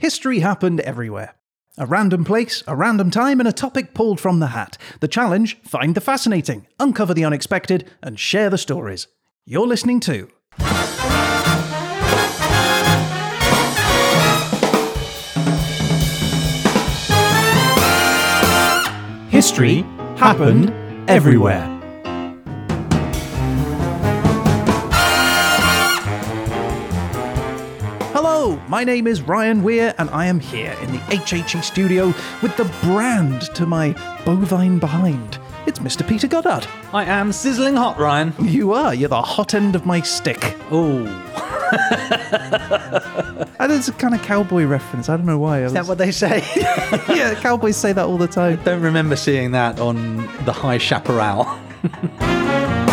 History happened everywhere. A random place, a random time, and a topic pulled from the hat. The challenge find the fascinating, uncover the unexpected, and share the stories. You're listening to. History happened everywhere. My name is Ryan Weir, and I am here in the HHE studio with the brand to my bovine behind. It's Mr. Peter Goddard. I am sizzling hot, Ryan. You are, you're the hot end of my stick. Oh, And it's a kind of cowboy reference. I don't know why. I is that what they say? yeah, cowboys say that all the time. Don't remember seeing that on the High Chaparral.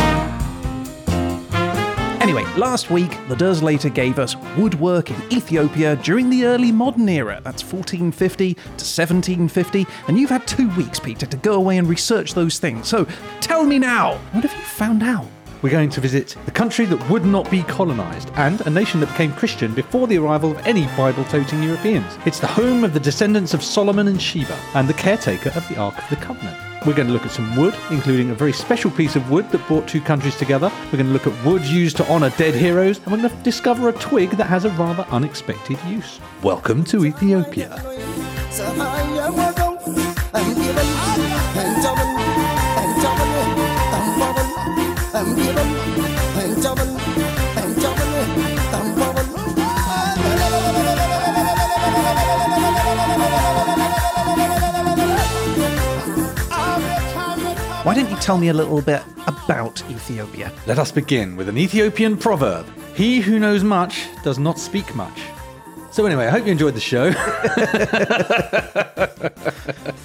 Last week, the Derslater gave us woodwork in Ethiopia during the early modern era. That's 1450 to 1750. And you've had two weeks, Peter, to go away and research those things. So tell me now, what have you found out? We're going to visit the country that would not be colonised and a nation that became Christian before the arrival of any Bible toting Europeans. It's the home of the descendants of Solomon and Sheba and the caretaker of the Ark of the Covenant. We're going to look at some wood, including a very special piece of wood that brought two countries together. We're going to look at wood used to honour dead heroes, and we're going to discover a twig that has a rather unexpected use. Welcome to Ethiopia. Why don't you tell me a little bit about Ethiopia? Let us begin with an Ethiopian proverb He who knows much does not speak much. So, anyway, I hope you enjoyed the show.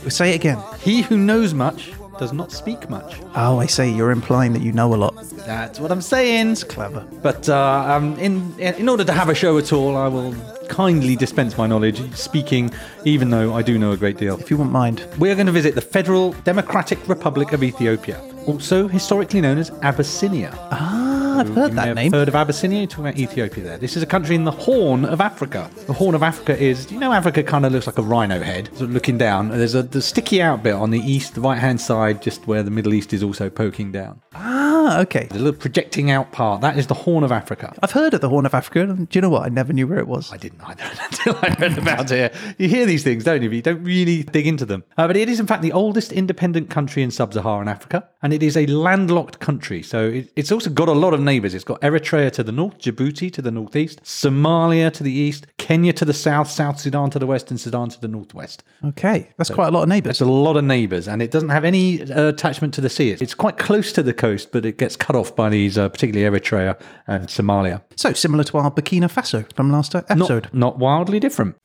Say it again. he who knows much does not speak much. Oh, I say, you're implying that you know a lot. That's what I'm saying. It's clever. But uh, um, in, in order to have a show at all, I will kindly dispense my knowledge, speaking, even though I do know a great deal. If you wouldn't mind. We're going to visit the Federal Democratic Republic of Ethiopia, also historically known as Abyssinia. Ah, I've heard that name. Heard of Abyssinia? You're talking about Ethiopia there. This is a country in the Horn of Africa. The Horn of Africa is, you know Africa kind of looks like a rhino head, sort of looking down. There's a the sticky out bit on the east, the right hand side, just where the Middle East is also poking down. Ah, okay. The little projecting out part, that is the Horn of Africa. I've heard of the Horn of Africa. and Do you know what? I never knew where it was. I didn't either until I read about it. You hear these things, don't you? But you don't really dig into them. Uh, but it is, in fact, the oldest independent country in sub Saharan Africa. And it is a landlocked country. So it, it's also got a lot of neighbours. It's got Eritrea to the north, Djibouti to the northeast, Somalia to the east, Kenya to the south, South Sudan to the west, and Sudan to the northwest. Okay, that's quite a lot of neighbours. It's a lot of neighbours, and it doesn't have any uh, attachment to the sea. It's, quite close to the coast, but it gets cut off by these, uh, particularly Eritrea and Somalia. So similar to our Burkina Faso from last episode. Not, not wildly different.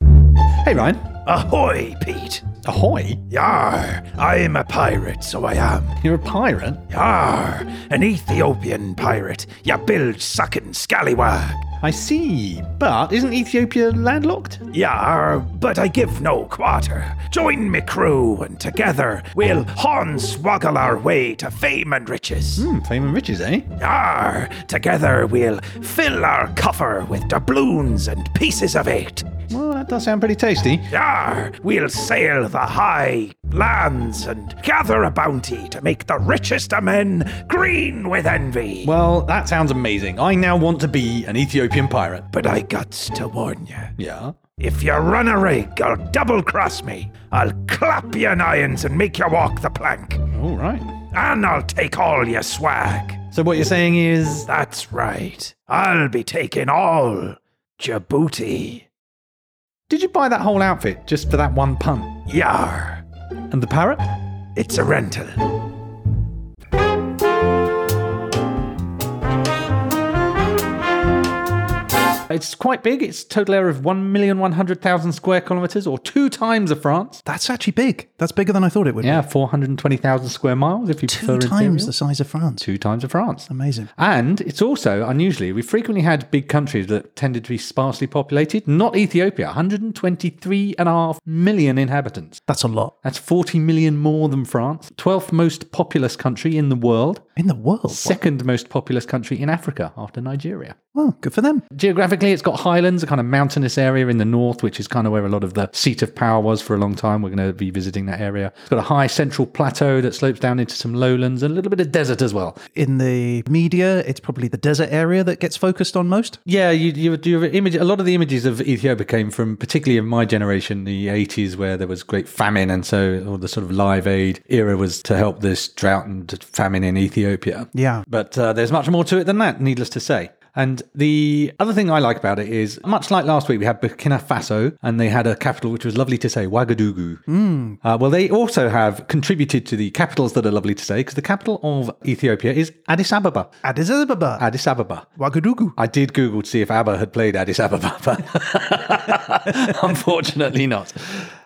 Hey, Ryan. Ahoy, Pete. Ahoy! Yar, I'm a pirate, so I am. You're a pirate? Yar, an Ethiopian pirate. Ya bilge sucking scallywag. I see. But isn't Ethiopia landlocked? Yar, but I give no quarter. Join me crew, and together we'll hornswoggle our way to fame and riches. Hmm, fame and riches, eh? Yar, together we'll fill our coffer with doubloons and pieces of eight. Well, that does sound pretty tasty. Yar, we'll sail the high lands and gather a bounty to make the richest of men green with envy. Well, that sounds amazing. I now want to be an Ethiopian pirate. But I guts to warn you. Yeah? If you run a rig or double cross me, I'll clap you in irons and make you walk the plank. All right. And I'll take all your swag. So what you're saying is... That's right. I'll be taking all Djibouti. Did you buy that whole outfit just for that one punt? Yar. And the parrot? It's a rental. It's quite big. It's a total area of 1,100,000 square kilometres, or two times of France. That's actually big. That's bigger than I thought it would be. Yeah, 420,000 square miles if you be. prefer Two times imperial. the size of France. Two times of France. Amazing. And it's also unusually, we frequently had big countries that tended to be sparsely populated. Not Ethiopia, 123.5 million inhabitants. That's a lot. That's 40 million more than France. 12th most populous country in the world. In the world. Second most populous country in Africa after Nigeria. Well, good for them. Geographically Geographically, it's got highlands, a kind of mountainous area in the north, which is kind of where a lot of the seat of power was for a long time. We're going to be visiting that area. It's got a high central plateau that slopes down into some lowlands and a little bit of desert as well. In the media, it's probably the desert area that gets focused on most. Yeah, you, you, you image a lot of the images of Ethiopia came from, particularly in my generation, the 80s, where there was great famine, and so all the sort of live aid era was to help this drought and famine in Ethiopia. Yeah. But uh, there's much more to it than that, needless to say. And the other thing I like about it is, much like last week, we had Burkina Faso, and they had a capital which was lovely to say, Ouagadougou. Uh, well, they also have contributed to the capitals that are lovely to say, because the capital of Ethiopia is Addis Ababa. Addis Ababa. Addis Ababa. Ouagadougou. I did Google to see if ABBA had played Addis Ababa, but unfortunately not.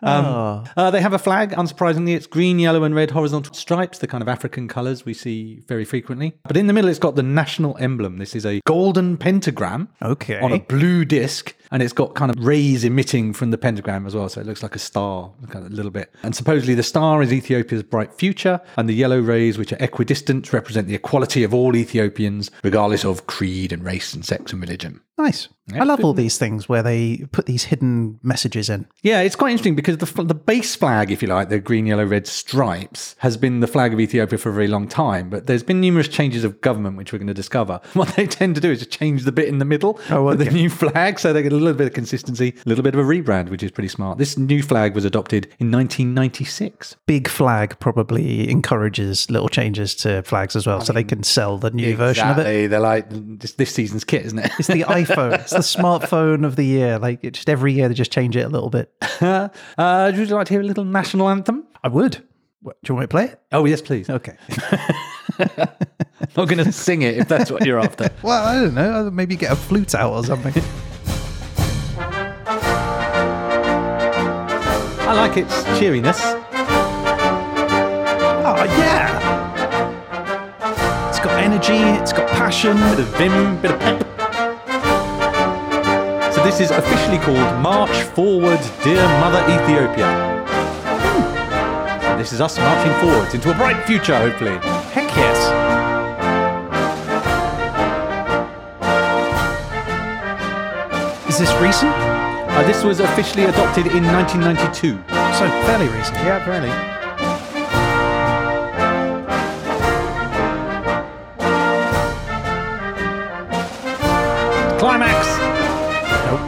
Um, uh, they have a flag, unsurprisingly. It's green, yellow, and red horizontal stripes, the kind of African colours we see very frequently. But in the middle, it's got the national emblem. This is a golden pentagram Okay. on a blue disc, and it's got kind of rays emitting from the pentagram as well. So it looks like a star, kind of a little bit. And supposedly, the star is Ethiopia's bright future, and the yellow rays, which are equidistant, represent the equality of all Ethiopians, regardless of creed and race and sex and religion. Nice. I love all these things where they put these hidden messages in. Yeah, it's quite interesting because the, the base flag, if you like, the green, yellow, red stripes, has been the flag of Ethiopia for a very long time. But there's been numerous changes of government, which we're going to discover. What they tend to do is to change the bit in the middle Oh, of the new flag, so they a little bit of consistency, a little bit of a rebrand, which is pretty smart. This new flag was adopted in 1996. Big flag probably encourages little changes to flags as well, so they can sell the new version of it. Exactly. They're like this, this season's kit, isn't it? It's the iPhone. It's the smartphone of the year. Like it just every year they just change it a little bit. uh, would you like to hear a little national anthem? I would. What, do you want me to play it? Oh yes, please. Okay. I'm not going to sing it if that's what you're after. Well, I don't know. Maybe get a flute out or something. I like its cheeriness. Oh yeah. It's got energy. It's got passion. bit of vim, bit of pep. So this is officially called March Forward, Dear Mother Ethiopia. So this is us marching forwards into a bright future, hopefully. Heck yes. Is this recent? Uh, this was officially adopted in 1992. So fairly recent. Yeah, apparently. Climax! Nope.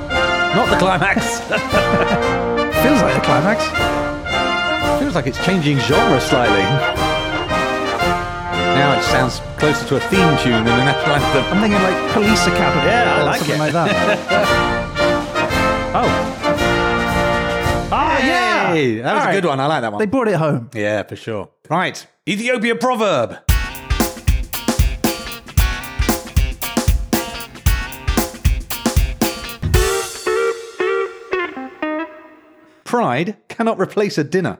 Not the climax. Feels like the climax. Feels like it's changing genre slightly. Now it sounds closer to a theme tune than a national anthem. I'm thinking like Police Academy. Yeah, I or like something it. like that. Hey, that was All a good right. one. I like that one. They brought it home. yeah, for sure. Right. Ethiopia proverb. Pride cannot replace a dinner.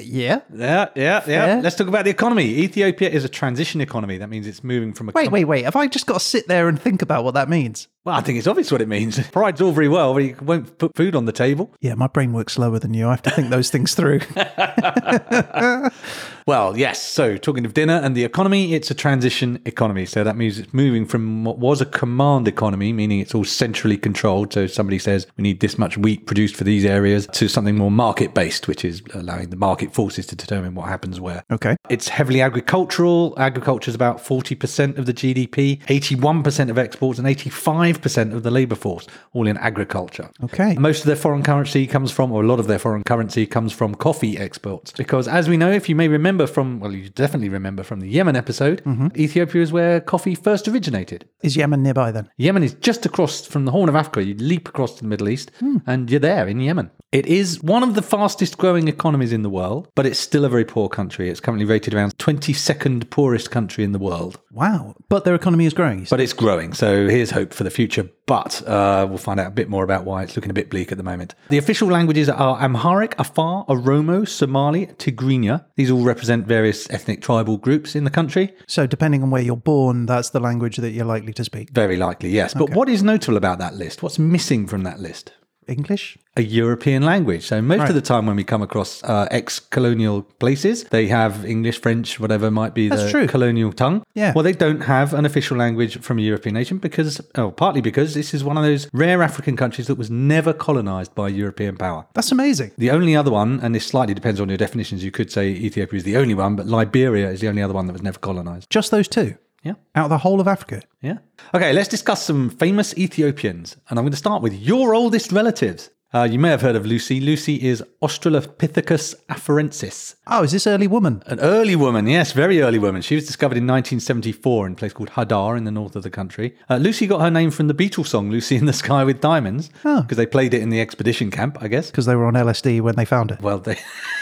Yeah. Yeah, yeah, yeah. Fair. Let's talk about the economy. Ethiopia is a transition economy. That means it's moving from a Wait, wait, wait. Have I just got to sit there and think about what that means? Well, I think it's obvious what it means. Pride's all very well, but you won't put food on the table. Yeah, my brain works slower than you. I have to think those things through. Well, yes. So, talking of dinner and the economy, it's a transition economy. So, that means it's moving from what was a command economy, meaning it's all centrally controlled. So, somebody says we need this much wheat produced for these areas, to something more market based, which is allowing the market forces to determine what happens where. Okay. It's heavily agricultural. Agriculture is about 40% of the GDP, 81% of exports, and 85% of the labor force, all in agriculture. Okay. Most of their foreign currency comes from, or a lot of their foreign currency comes from coffee exports. Because as we know, if you may remember from, well, you definitely remember from the Yemen episode, mm-hmm. Ethiopia is where coffee first originated. Is Yemen nearby then? Yemen is just across from the Horn of Africa. You leap across to the Middle East hmm. and you're there in Yemen. It is one of the fastest growing economies in the world, but it's still a very poor country. It's currently rated around 22nd poorest country in the world, Wow. But their economy is growing. but it's growing. So here's hope for the future. But uh, we'll find out a bit more about why it's looking a bit bleak at the moment. The official languages are Amharic, Afar, Oromo, Somali, Tigrinya. These all represent various ethnic tribal groups in the country. So depending on where you're born, that's the language that you're likely to speak. Very likely, yes. But what is notable about that list? What's missing from that list? English? a European language. So most Right. of the time when we come across uh, ex-colonial places, they have English, French, whatever might be That's the true. colonial tongue. Yeah. Well, they don't have an official language from a European nation because, oh, partly because this is one of those rare African countries that was never colonized by European power. That's amazing. The only other one, and this slightly depends on your definitions, you could say Ethiopia is the only one, but Liberia is the only other one that was never colonized. Just those two Yeah. out of the whole of Africa. Yeah. Okay, let's discuss some famous Ethiopians. And I'm going to start with your oldest relatives. Uh, you may have heard of Lucy. Lucy is Australopithecus afarensis. Oh, is this early woman? An early woman, yes, very early woman. She was discovered in 1974 in a place called Hadar in the north of the country. Uh, Lucy got her name from the Beatles song Lucy in the Sky with Diamonds Oh. because they played it in the expedition camp, I guess. Because they were on LSD when they found it. Well, they,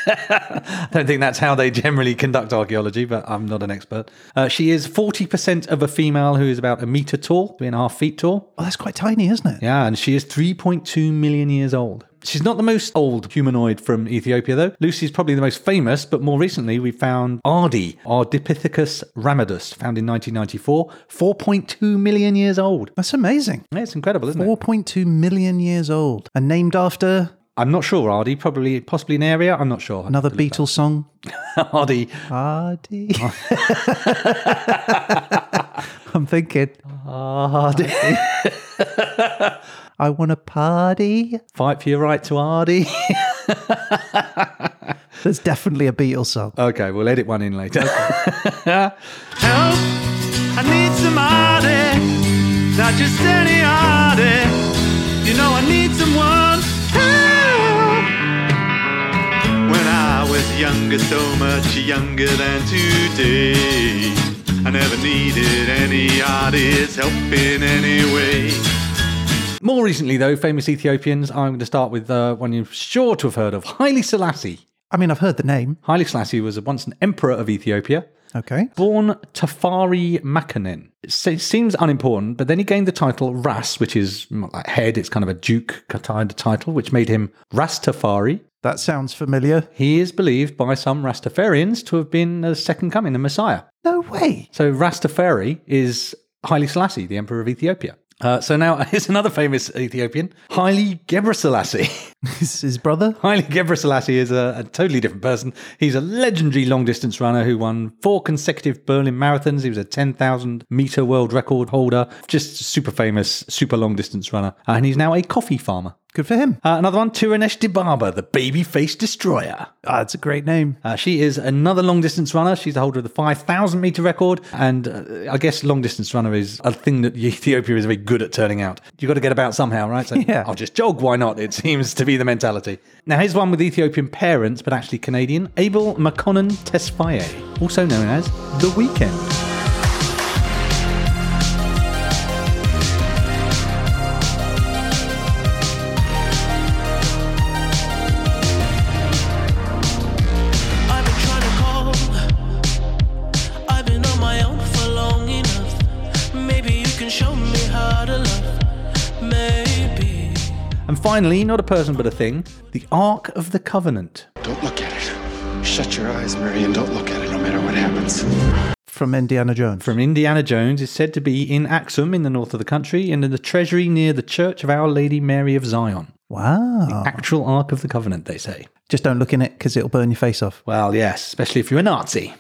I don't think that's how they generally conduct archaeology, but I'm not an expert. Uh, she is 40% of a female who is about a meter tall, three and a half feet tall. Oh, that's quite tiny, isn't it? Yeah, and she is 3.2 million years old. She's not the most old humanoid from Ethiopia, though. Lucy's probably the most famous, but more recently we found Ardi, Ardipithecus ramidus, found in 1994, 4.2 million years old. That's amazing. Yeah, it's incredible, isn't it? 4.2 million years old and named after I'm not sure, Ardi. Probably, possibly an area. I'm not sure. another Beatles song. Ardi. Hardy. I'm thinking, Ardi. I want a party. Fight for your right to Ardi. There's definitely a Beatles song. okay, we'll edit one in later. help. I need some somebody, not just any Artie. You know I need someone help. When I was younger, so much younger than today, I never needed any artist help in any way. More recently, though, famous Ethiopians. I'm going to start with uh, one you're sure to have heard of Haile Selassie. I mean, I've heard the name. Haile Selassie was once an emperor of Ethiopia, Okay. born Tafari Makonnen. It seems unimportant, but then he gained the title Ras, which is like head. It's kind of a duke kind of title, which made him Rastafari. That sounds familiar. He is believed by some Rastafarians to have been the second coming, the Messiah. No way. So Rastafari is Haile Selassie, the emperor of Ethiopia. Uh, so now here's another famous Ethiopian, Haile Gebrselassie. Is his brother? Haile Gebrselassie is a, a totally different person. He's a legendary long distance runner who won four consecutive Berlin marathons. He was a 10,000 meter world record holder, just super famous, super long distance runner. And he's now a coffee farmer. Good for him. Uh, another one, Tirunesh Dibaba, the baby face destroyer. Ah, it's a great name. Uh, she is another long distance runner. She's the holder of the 5,000 meter record. And uh, I guess long distance runner is a thing that Ethiopia is very good at turning out. You've got to get about somehow, right? So Yeah. I'll just jog. Why not? It seems to be the mentality. Now, here's one with Ethiopian parents, but actually Canadian Abel Makonnen Tesfaye, also known as The Weeknd. Finally, not a person but a thing, the Ark of the Covenant. Don't look at it. Shut your eyes, Mary, and don't look at it no matter what happens. From Indiana Jones. From Indiana Jones is said to be in Axum in the north of the country and in the treasury near the Church of Our Lady Mary of Zion. wow. Actual Ark of the Covenant, they say. Just don't look in it because it'll burn your face off. Well, yes, especially if you're a Nazi.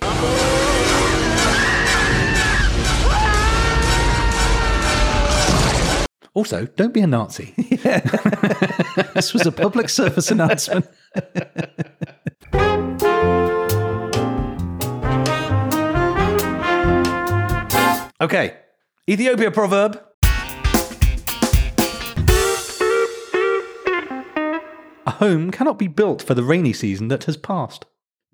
Also, don't be a Nazi. This was a public service announcement. okay, Ethiopia proverb. A home cannot be built for the rainy season that has passed.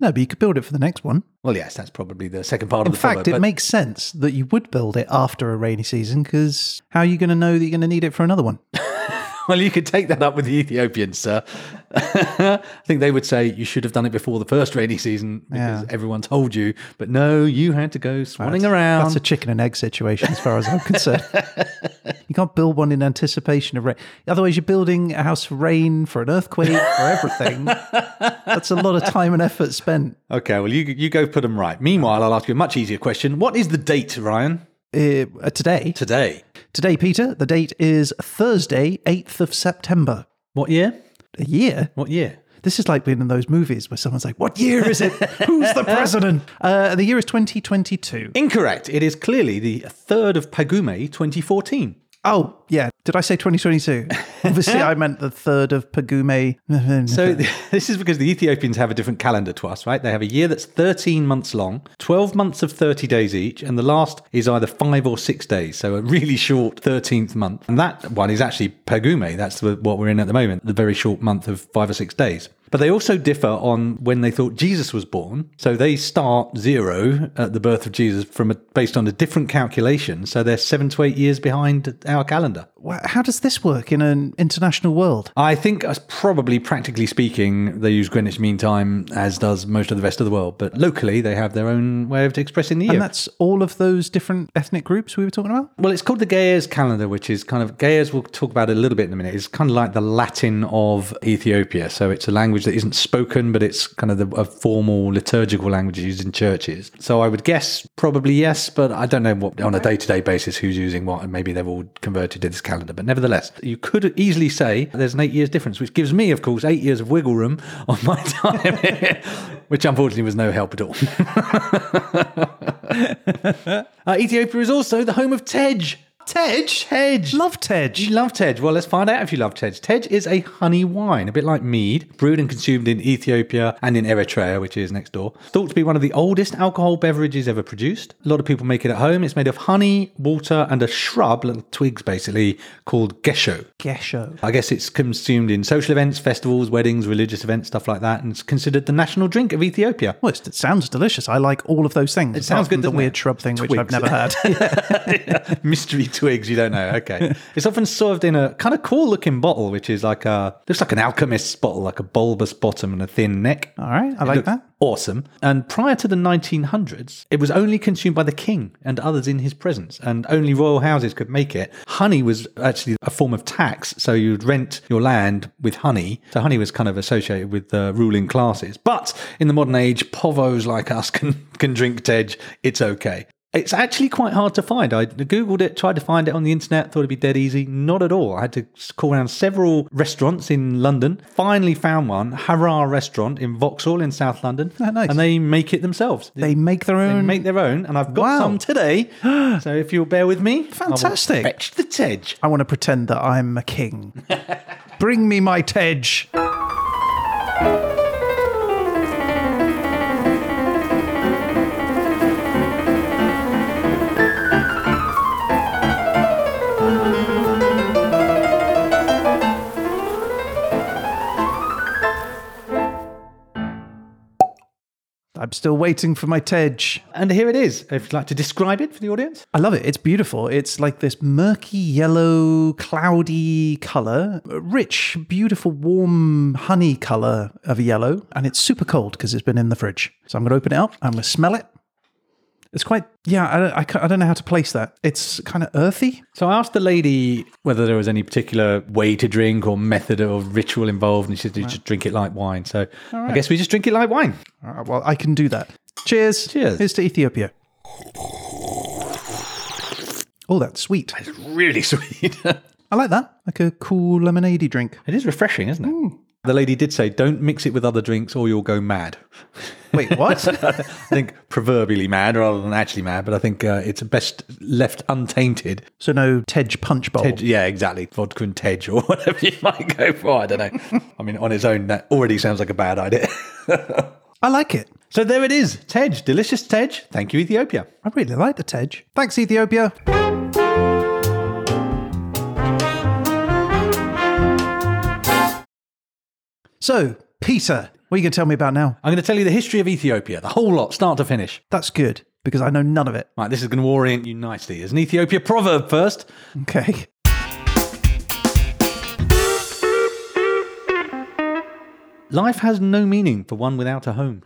No, but you could build it for the next one. Well, yes, that's probably the second part In of the fact, it but- makes sense that you would build it after a rainy season because how are you going to know that you're going to need it for another one? Well, you could take that up with the Ethiopians, sir. I think they would say you should have done it before the first rainy season because Yeah. everyone told you. But no, you had to go swanning around. That's a chicken and egg situation, as far as I'm concerned. you can't build one in anticipation of rain. Otherwise, you're building a house for rain, for an earthquake, for everything. That's a lot of time and effort spent. okay, well, you you go put them right. Meanwhile, I'll ask you a much easier question. What is the date, Ryan? Uh, today, Today. Today, Peter, the date is Thursday, 8th of September. What year? A year? What year? This is like being in those movies where someone's like, What year is it? Who's the president? Uh, the year is 2022. Incorrect. It is clearly the 3rd of Pagume 2014. Oh, yeah. Did I say 2022? Obviously, I meant the 3rd of Pagume. So this is because the Ethiopians have a different calendar to us, right? They have a year that's 13 months long, 12 months of 30 days each, and the last is either five or six days. So a really short 13th month. And that one is actually Pagume. That's what we're in at the moment, the very short month of five or six days. But they also differ on when they thought Jesus was born. So they start zero at the birth of Jesus from a, based on a different calculation. So they're seven to eight years behind our calendar. 있습니다. How does this work in an international world? I think, probably practically speaking, they use Greenwich Mean Time, as does most of the rest of the world. But locally, they have their own way of expressing the year. And that's all of those different ethnic groups we were talking about? well, it's called the Ge'ez calendar, which is kind of Ge'ez. We'll talk about it a little bit in a minute. It's kind of like the Latin of Ethiopia. So it's a language that isn't spoken, but it's kind of the, a formal liturgical language used in churches. So I would guess probably yes, but I don't know what on a day to day basis who's using what, and maybe they've all converted to this calendar. But nevertheless, you could easily say there's an eight years difference, which gives me, of course, eight years of wiggle room on my time, which unfortunately was no help at all. Uh, Ethiopia is also the home of Tej. Tej? Tej. Love Tej. you love Tej? Well, let's find out if you love Tej. Tej is a honey wine, a bit like mead, brewed and consumed in Ethiopia and in Eritrea, which is next door. Thought to be one of the oldest alcohol beverages ever produced. A lot of people make it at home. It's made of honey, water, and a shrub, little twigs basically, called gesho. Gesho. I guess it's consumed in social events, festivals, weddings, religious events, stuff like that, and it's considered the national drink of Ethiopia. Well, it sounds delicious. I like all of those things. It sounds good, The weird it? shrub thing, which I've Twigs. never had. mystery twigs you don't know. Okay. It's often served in a kind of cool looking bottle which is like a looks like an alchemist's bottle like a bulbous bottom and a thin neck. All right. I like that. awesome. And prior to the 1900s it was only consumed by the king and others in his presence and only royal houses could make it. Honey was actually a form of tax so you'd rent your land with honey. So honey was kind of associated with the ruling classes. But in the modern age povos like us can can drink tej. It's okay it's actually quite hard to find. I googled it, tried to find it on the internet, thought it'd be dead easy. Not at all. I had to call around several restaurants in London. Finally found one, Harar restaurant in Vauxhall in South London, Oh, nice. and they make it themselves. They make their They own. make their own, and I've got Wow. some today. so if you'll bear with me, Fantastic. Fetch the Tej. I want to pretend that I'm a king. Bring me my Tej. Still waiting for my Tej. And here it is. If you'd like to describe it for the audience. I love it. It's beautiful. It's like this murky yellow, cloudy color, rich, beautiful, warm honey color of yellow, and it's super cold because it's been in the fridge. So I'm going to open it up. I'm going to smell it. It's quite, yeah, I don't, I, I don't know how to place that. It's kind of earthy. So I asked the lady whether there was any particular way to drink or method or ritual involved, and she said you just drink it like wine. So I guess we just drink it like wine. Right, well, I can do that. Cheers. Cheers. Here's to Ethiopia. Oh, that's sweet. It's really sweet. I like that. Like a cool lemonade drink. It is refreshing, isn't it? Hmm. The lady did say, don't mix it with other drinks or you'll go mad. Wait, what? I think proverbially mad rather than actually mad, but I think uh, it's best left untainted. so no Tej punch bowl. Tej- yeah, exactly. Vodka and Tej or whatever you might go for. I don't know. I mean, on its own, that already sounds like a bad idea. I like it. so there it is. Tej, delicious Tej. Thank you, Ethiopia. I really like the Tej. Thanks, Ethiopia. So, Peter, what are you going to tell me about now? I'm going to tell you the history of Ethiopia, the whole lot, start to finish. That's good because I know none of it. Right, this is going to orient you nicely. There's an Ethiopia proverb first. Okay. Life has no meaning for one without a home.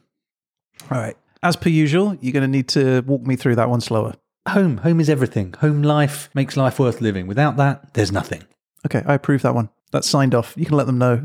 All right. As per usual, you're going to need to walk me through that one slower. Home, home is everything. Home life makes life worth living. Without that, there's nothing. Okay, I approve that one. That's signed off. You can let them know.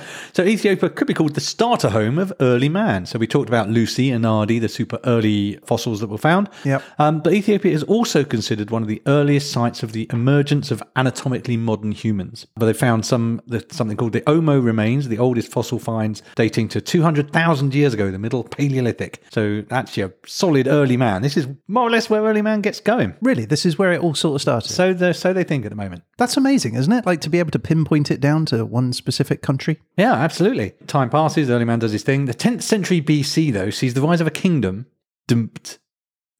So Ethiopia could be called the starter home of early man. So we talked about Lucy and Ardi, the super early fossils that were found. Yep. Um, but Ethiopia is also considered one of the earliest sites of the emergence of anatomically modern humans. But they found some the, something called the Omo remains, the oldest fossil finds dating to 200,000 years ago, the Middle Paleolithic. So actually a solid early man. This is more or less where early man gets going. Really, this is where it all sort of started. So the, so they think at the moment. That's amazing, isn't it? Like to be able to pinpoint it down to one specific country. Yeah, absolutely. Time passes, early man does his thing. The 10th century BC, though, sees the rise of a kingdom. Dumped.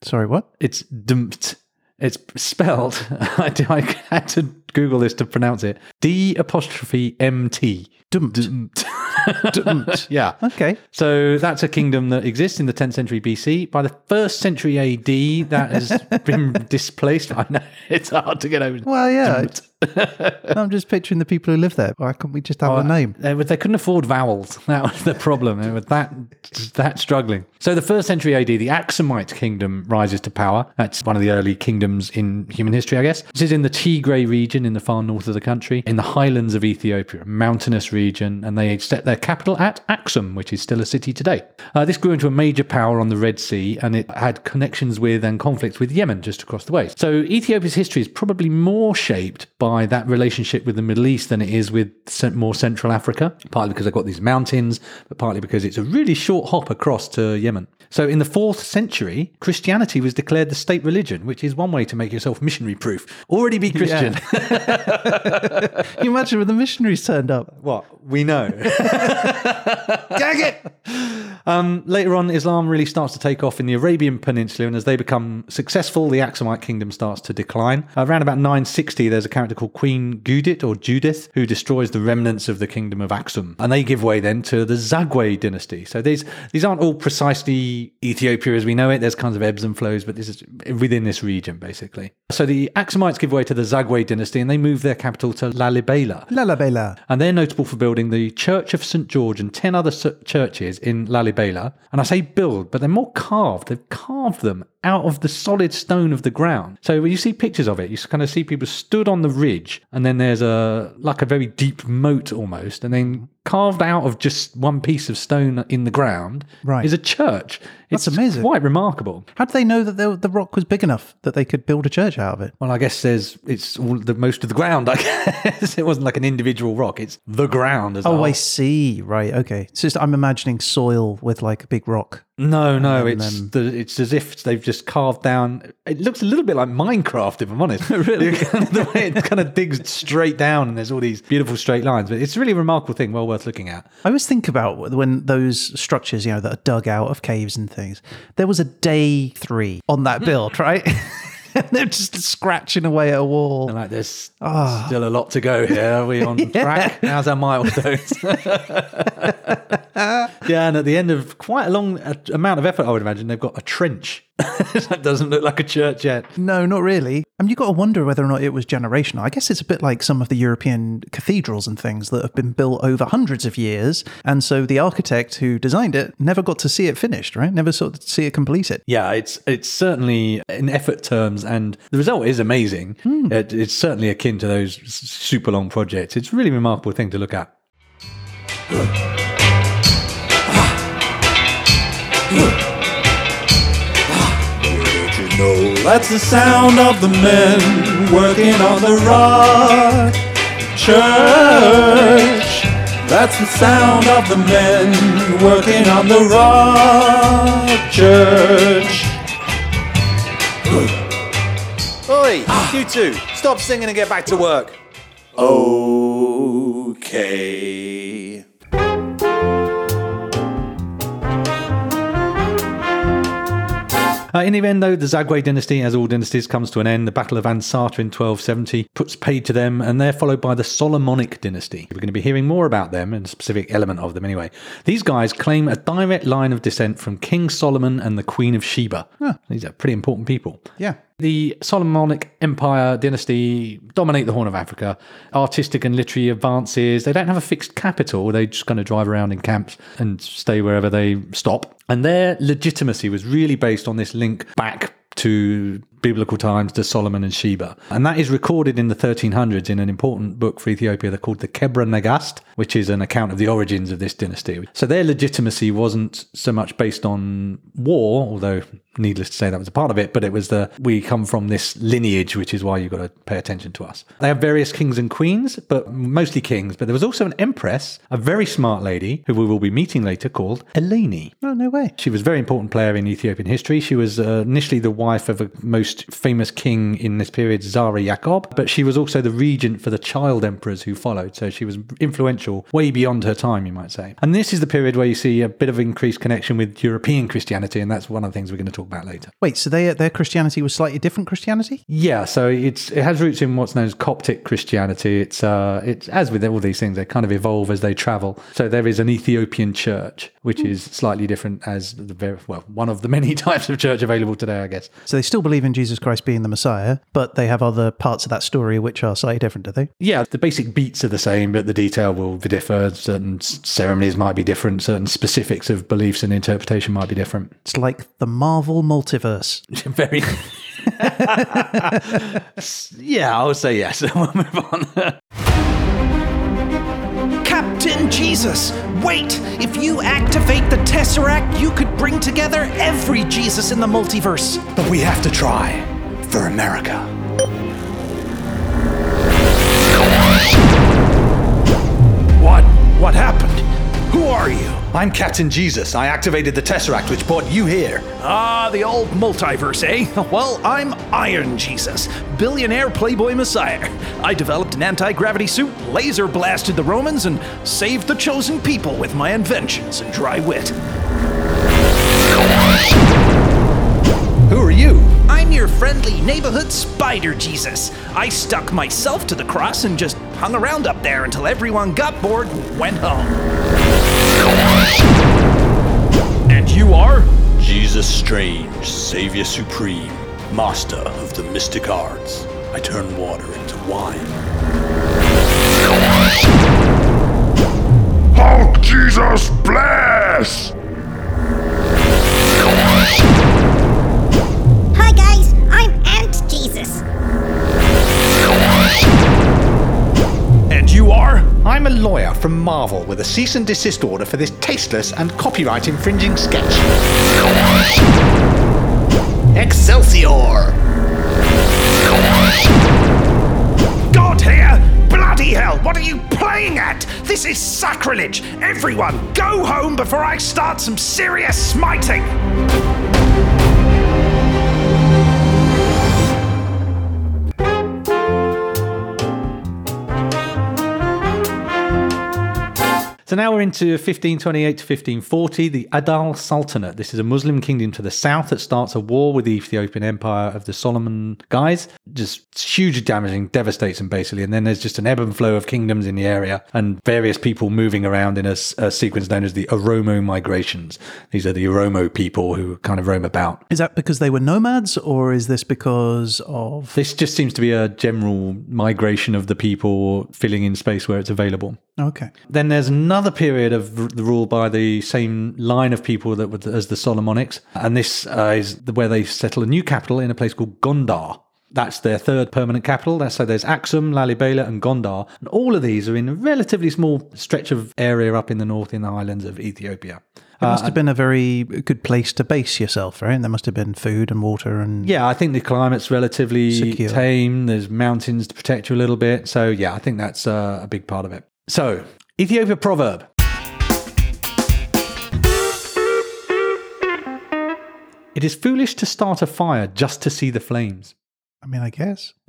Sorry, what? It's dumped. It's spelled. I, had to Google this to pronounce it. D apostrophe M T. Dumped. Dumped. Yeah. Okay. So that's a kingdom that exists in the 10th century BC. By the first century AD, that has been displaced. I know it's hard to get over. Well, yeah. it's- I'm just picturing the people who live there. Why can't we just have a name? They, they couldn't afford vowels. That was the problem. They were that that struggling. So the first century AD, the Aksumite kingdom rises to power. That's one of the early kingdoms in human history, I guess. This is in the Tigray region in the far north of the country, in the highlands of Ethiopia, a mountainous region, and they set their capital at Aksum, which is still a city today. Uh, this grew into a major power on the Red Sea, and it had connections with and conflicts with Yemen just across the way. So Ethiopia's history is probably more shaped by that relationship with the Middle East than it is with more Central Africa, partly because they've got these mountains, but partly because it's a really short hop across to Yemen. So in the fourth century, Christianity was declared the state religion, which is one way to make yourself missionary proof. Already be Christian. Can you imagine when the missionaries turned up? what? We know. Gag it! Um, later on, Islam really starts to take off in the Arabian Peninsula, and as they become successful, the Aksumite kingdom starts to decline. around about 960, there's a character called Queen Gudit or Judith who destroys the remnants of the kingdom of Aksum, and they give way then to the Zagwe dynasty. So these these aren't all precisely Ethiopia as we know it. There's kinds of ebbs and flows, but this is within this region basically. So the Aksumites give way to the Zagwe dynasty, and they move their capital to Lalibela. Lalabela. And they're notable for building the Church of St. George and 10 other churches in Lalibela. And I say build, but they're more carved. They've carved them out of the solid stone of the ground. So when you see pictures of it, you kind of see people stood on the ridge, and then there's a like a very deep moat almost, and then carved out of just one piece of stone in the ground Right. is a church. That's It's amazing. Quite remarkable. How did they know that the, the rock was big enough that they could build a church out of it? Well, I guess there's it's all the most of the ground. I guess it wasn't like an individual rock; it's the ground as Oh. I see. Right. Okay. It's just I'm imagining soil with like a big rock. No, no, And it's the, it's as if they've just carved down. It looks a little bit like Minecraft, if I'm honest. really, the way it kind of digs straight down, and there's all these beautiful straight lines. But it's a really remarkable thing, well worth looking at. I always think about when those structures, you know, that are dug out of caves and things. There was a day three on that build, right? and they're just scratching away at a wall. And like, there's Ah. still a lot to go here. Are we on track? How's our milestones? yeah, and at the end of quite a long uh, amount of effort, I would imagine they've got a trench. that doesn't look like a church yet. No, not really. Um, I mean, you've got to wonder whether or not it was generational. I guess it's a bit like some of the European cathedrals and things that have been built over hundreds of years. And so the architect who designed it never got to see it finished, right? Never sort of see it completed. Yeah, it's it's certainly in effort terms, and the result is amazing. Hmm. It, it's certainly akin to those super long projects. It's a really remarkable thing to look at. That's the sound of the men working on the rock church. That's the sound of the men working on the rock church. Oi, you two, stop singing and get back to work. Okay. Uh, in the end, though, the Zagwe dynasty, as all dynasties, comes to an end. The Battle of Ansata in 1270 puts paid to them, and they're followed by the Solomonic dynasty. We're going to be hearing more about them and a specific element of them anyway. These guys claim a direct line of descent from King Solomon and the Queen of Sheba. These are pretty important people. Yeah. The Solomonic Empire dynasty dominate the Horn of Africa. Artistic and literary advances. They don't have a fixed capital. They just kind of drive around in camps and stay wherever they stop. And their legitimacy was really based on this link back to biblical times to Solomon and Sheba. And that is recorded in the 1300s in an important book for Ethiopia. They're called the Kebra Nagast, which is an account of the origins of this dynasty. So their legitimacy wasn't so much based on war, although needless to say that was a part of it, but it was the we come from this lineage, which is why you've got to pay attention to us. They have various kings and queens, but mostly kings. But there was also an empress, a very smart lady who we will be meeting later called Eleni. Oh, no way. She was a very important player in Ethiopian history. She was uh, initially the wife of a most famous king in this period, Zara Yacob, but she was also the regent for the child emperors who followed. So she was influential way beyond her time, you might say. And this is the period where you see a bit of increased connection with European Christianity, and that's one of the things we're going to talk about later. Wait, so they, their Christianity was slightly different Christianity? Yeah, so it's it has roots in what's known as Coptic Christianity. It's uh, it's as with all these things, they kind of evolve as they travel. So there is an Ethiopian church, which is slightly different as the very well one of the many types of church available today, I guess. So they still believe in Jesus Christ being the Messiah, but they have other parts of that story which are slightly different, do they? Yeah, the basic beats are the same, but the detail will differ. Certain ceremonies might be different. Certain specifics of beliefs and interpretation might be different. It's like the Marvel multiverse. Very. yeah, I would say yes. we'll move on. Captain Jesus! Wait! If you activate the Tesseract, you could bring together every Jesus in the multiverse. But we have to try for America. What? What happened? Are you? I'm Captain Jesus. I activated the Tesseract, which brought you here. Ah, the old multiverse, eh? Well, I'm Iron Jesus, billionaire playboy messiah. I developed an anti gravity suit, laser blasted the Romans, and saved the chosen people with my inventions and dry wit. Who are you? I'm your friendly neighborhood spider Jesus. I stuck myself to the cross and just hung around up there until everyone got bored and went home. And you are? Jesus Strange, Savior Supreme, Master of the Mystic Arts. I turn water into wine. Hulk Jesus bless! Hi guys, you are? I'm a lawyer from Marvel with a cease and desist order for this tasteless and copyright infringing sketch. Excelsior! God here! Bloody hell, what are you playing at? This is sacrilege! Everyone, go home before I start some serious smiting! So now we're into 1528 to 1540, the Adal Sultanate. This is a Muslim kingdom to the south that starts a war with the Ethiopian Empire of the Solomon guys. Just hugely damaging, devastates them basically. And then there's just an ebb and flow of kingdoms in the area and various people moving around in a sequence known as the Oromo migrations. These are the Oromo people who kind of roam about. Is that because they were nomads, or is this because of. This just seems to be a general migration of the people filling in space where it's available. Okay. Then there's another period of the rule by the same line of people that were as the Solomonics, and this uh, is where they settle a new capital in a place called Gondar. That's their third permanent capital. That's, so there's Axum, Lalibela, and Gondar, and all of these are in a relatively small stretch of area up in the north in the highlands of Ethiopia. It must have been a very good place to base yourself, right? There must have been food and water and. Yeah, I think the climate's relatively Secure. tame. There's mountains to protect you a little bit. So, yeah, I think that's uh, a big part of it. So, Ethiopia proverb. It is foolish to start a fire just to see the flames. I mean, I guess.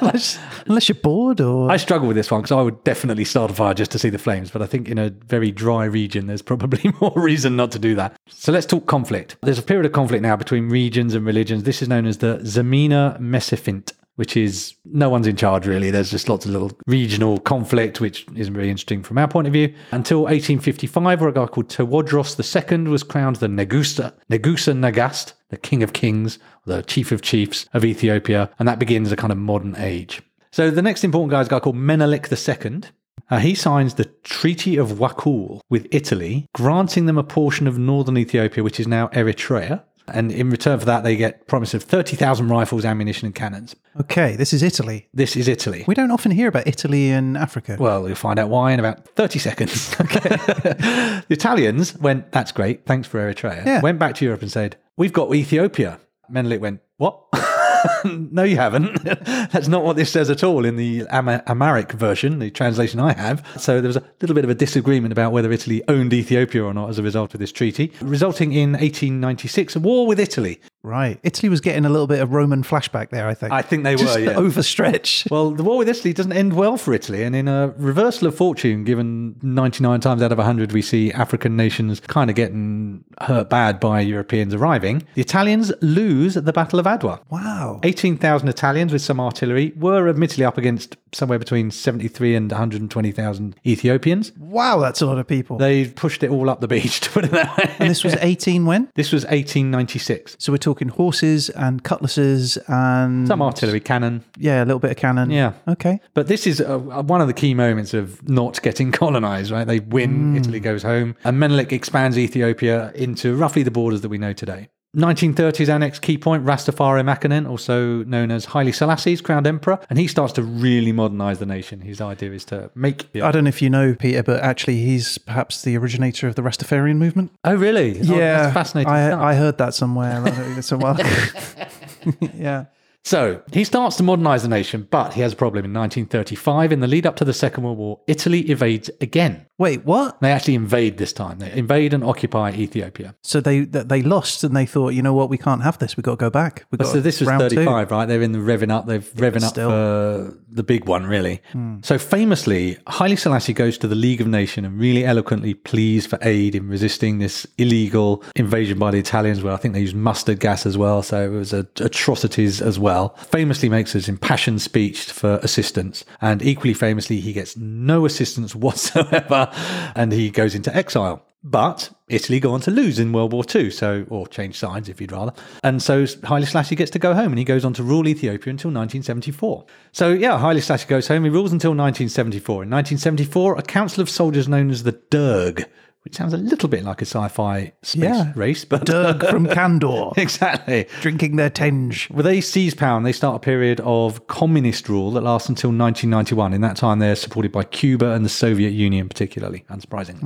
unless, unless you're bored or. I struggle with this one because I would definitely start a fire just to see the flames, but I think in a very dry region, there's probably more reason not to do that. So let's talk conflict. There's a period of conflict now between regions and religions. This is known as the Zemene Mesafint, which is no one's in charge really. There's just lots of little regional conflict, which isn't very interesting from our point of view. Until 1855, where a guy called Tewodros II was crowned the Negusa, Negusa Nagast, the king of kings, the chief of chiefs of Ethiopia, and that begins a kind of modern age. So the next important guy is a guy called Menelik II. Uh, he signs the Treaty of Wuchale with Italy, granting them a portion of northern Ethiopia, which is now Eritrea. And in return for that, they get promise of 30,000 rifles, ammunition, and cannons. Okay, this is Italy. This is Italy. We don't often hear about Italy and Africa. Well, you'll find out why in about 30 seconds. the Italians went, that's great, thanks for Eritrea. Yeah. Went back to Europe and said, we've got Ethiopia. Menelik went, what? no, you haven't. That's not what this says at all in the Ama- Amharic version, the translation I have. So there was a little bit of a disagreement about whether Italy owned Ethiopia or not as a result of this treaty, resulting in 1896, a war with Italy. Right. Italy was getting a little bit of Roman flashback there, I think. I think they Just were, yeah. overstretch. Well, the war with Italy doesn't end well for Italy, and in a reversal of fortune, given 99 times out of 100 we see African nations kind of getting hurt bad by Europeans arriving, the Italians lose at the Battle of Adwa. Wow. 18,000 Italians with some artillery were admittedly up against somewhere between 73 and 120,000 Ethiopians. Wow, that's a lot of people. They pushed it all up the beach, to put it that way. and this was 18 when? This was 1896. So we're talking horses and cutlasses and Some artillery, cannon. Yeah, a little bit of cannon. Yeah. Okay. But this is uh, one of the key moments of not getting colonized, right? They win, Italy goes home, and Menelik expands Ethiopia into roughly the borders that we know today. 1930s our next key point, Rastafari Makonnen, also known as Haile Selassie's crowned emperor, and he starts to really modernize the nation. His idea is to make the I don't know if you know, Peter, but actually he's perhaps the originator of the Rastafarian movement. Oh, really? Oh, yeah. that's fascinating. I. I heard that somewhere. somewhere. yeah. So he starts to modernize the nation, but he has a problem. In 1935, in the lead up to the Second World War, Italy evades again. Wait, what? They actually invade this time. They invade and occupy Ethiopia. So they they lost and they thought, you know what, we can't have this. We've got to go back. We've got So this was round two. 35, right? They're in the revving up. They've revving up for the big one, really. Hmm. So famously, Haile Selassie goes to the League of Nations and really eloquently pleads for aid in resisting this illegal invasion by the Italians, where I think they used mustard gas as well. So it was a, atrocities as well. Famously makes his impassioned speech for assistance. And equally famously, he gets no assistance whatsoever and he goes into exile. But Italy go on to lose in World War II, so or change sides if you'd rather. And so Haile Selassie gets to go home, and he goes on to rule Ethiopia until 1974. So yeah, Haile Selassie goes home. He rules until 1974. In 1974, a council of soldiers known as the Derg, which sounds a little bit like a sci-fi space Yeah. race, but Dirk from Candor. exactly. Drinking their tenge. Well, they seize power and they start a period of communist rule that lasts until 1991. In that time, they're supported by Cuba and the Soviet Union, particularly, unsurprisingly.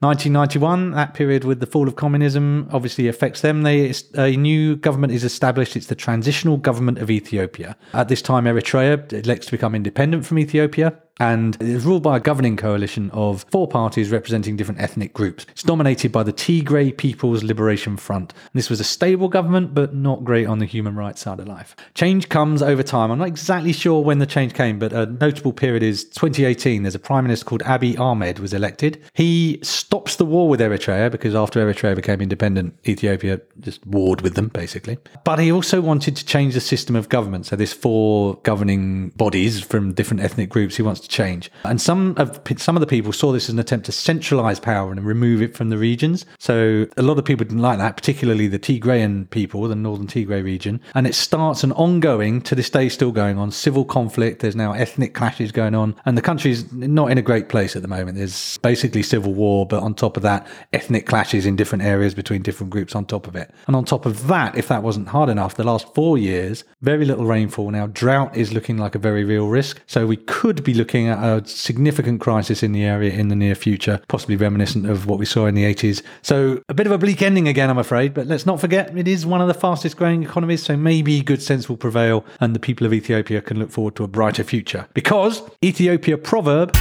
1991, hmm. that period with the fall of communism obviously affects them. They, a new government is established. It's the Transitional Government of Ethiopia. At this time, Eritrea elects to become independent from Ethiopia. And it is ruled by a governing coalition of four parties representing different ethnic groups. It's dominated by the Tigray People's Liberation Front. This was a stable government, but not great on the human rights side of life. Change comes over time. I'm not exactly sure when the change came, but a notable period is 2018. There's a prime minister called Abiy Ahmed was elected. He stops the war with Eritrea because after Eritrea became independent, Ethiopia just warred with them, basically. But he also wanted to change the system of government. So there's four governing bodies from different ethnic groups he wants to change. And some of some of the people saw this as an attempt to centralize power and remove it from the regions. So a lot of people didn't like that, particularly the Tigrayan people, the northern Tigray region. And it starts an ongoing, to this day still going on, civil conflict. There's now ethnic clashes going on. And the country's not in a great place at the moment. There's basically civil war, but on top of that, ethnic clashes in different areas between different groups on top of it. And on top of that, if that wasn't hard enough, the last four years, very little rainfall. Now, drought is looking like a very real risk. So we could be looking at a significant crisis in the area in the near future, possibly reminiscent of what we saw in the 80s. So a bit of a bleak ending again, I'm afraid. But let's not forget, it is one of the fastest growing economies. So maybe good sense will prevail and the people of Ethiopia can look forward to a brighter future. Because Ethiopia proverb.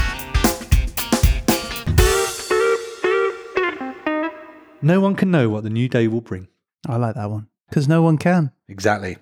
No one can know what the new day will bring. I like that one. Because no one can. Exactly.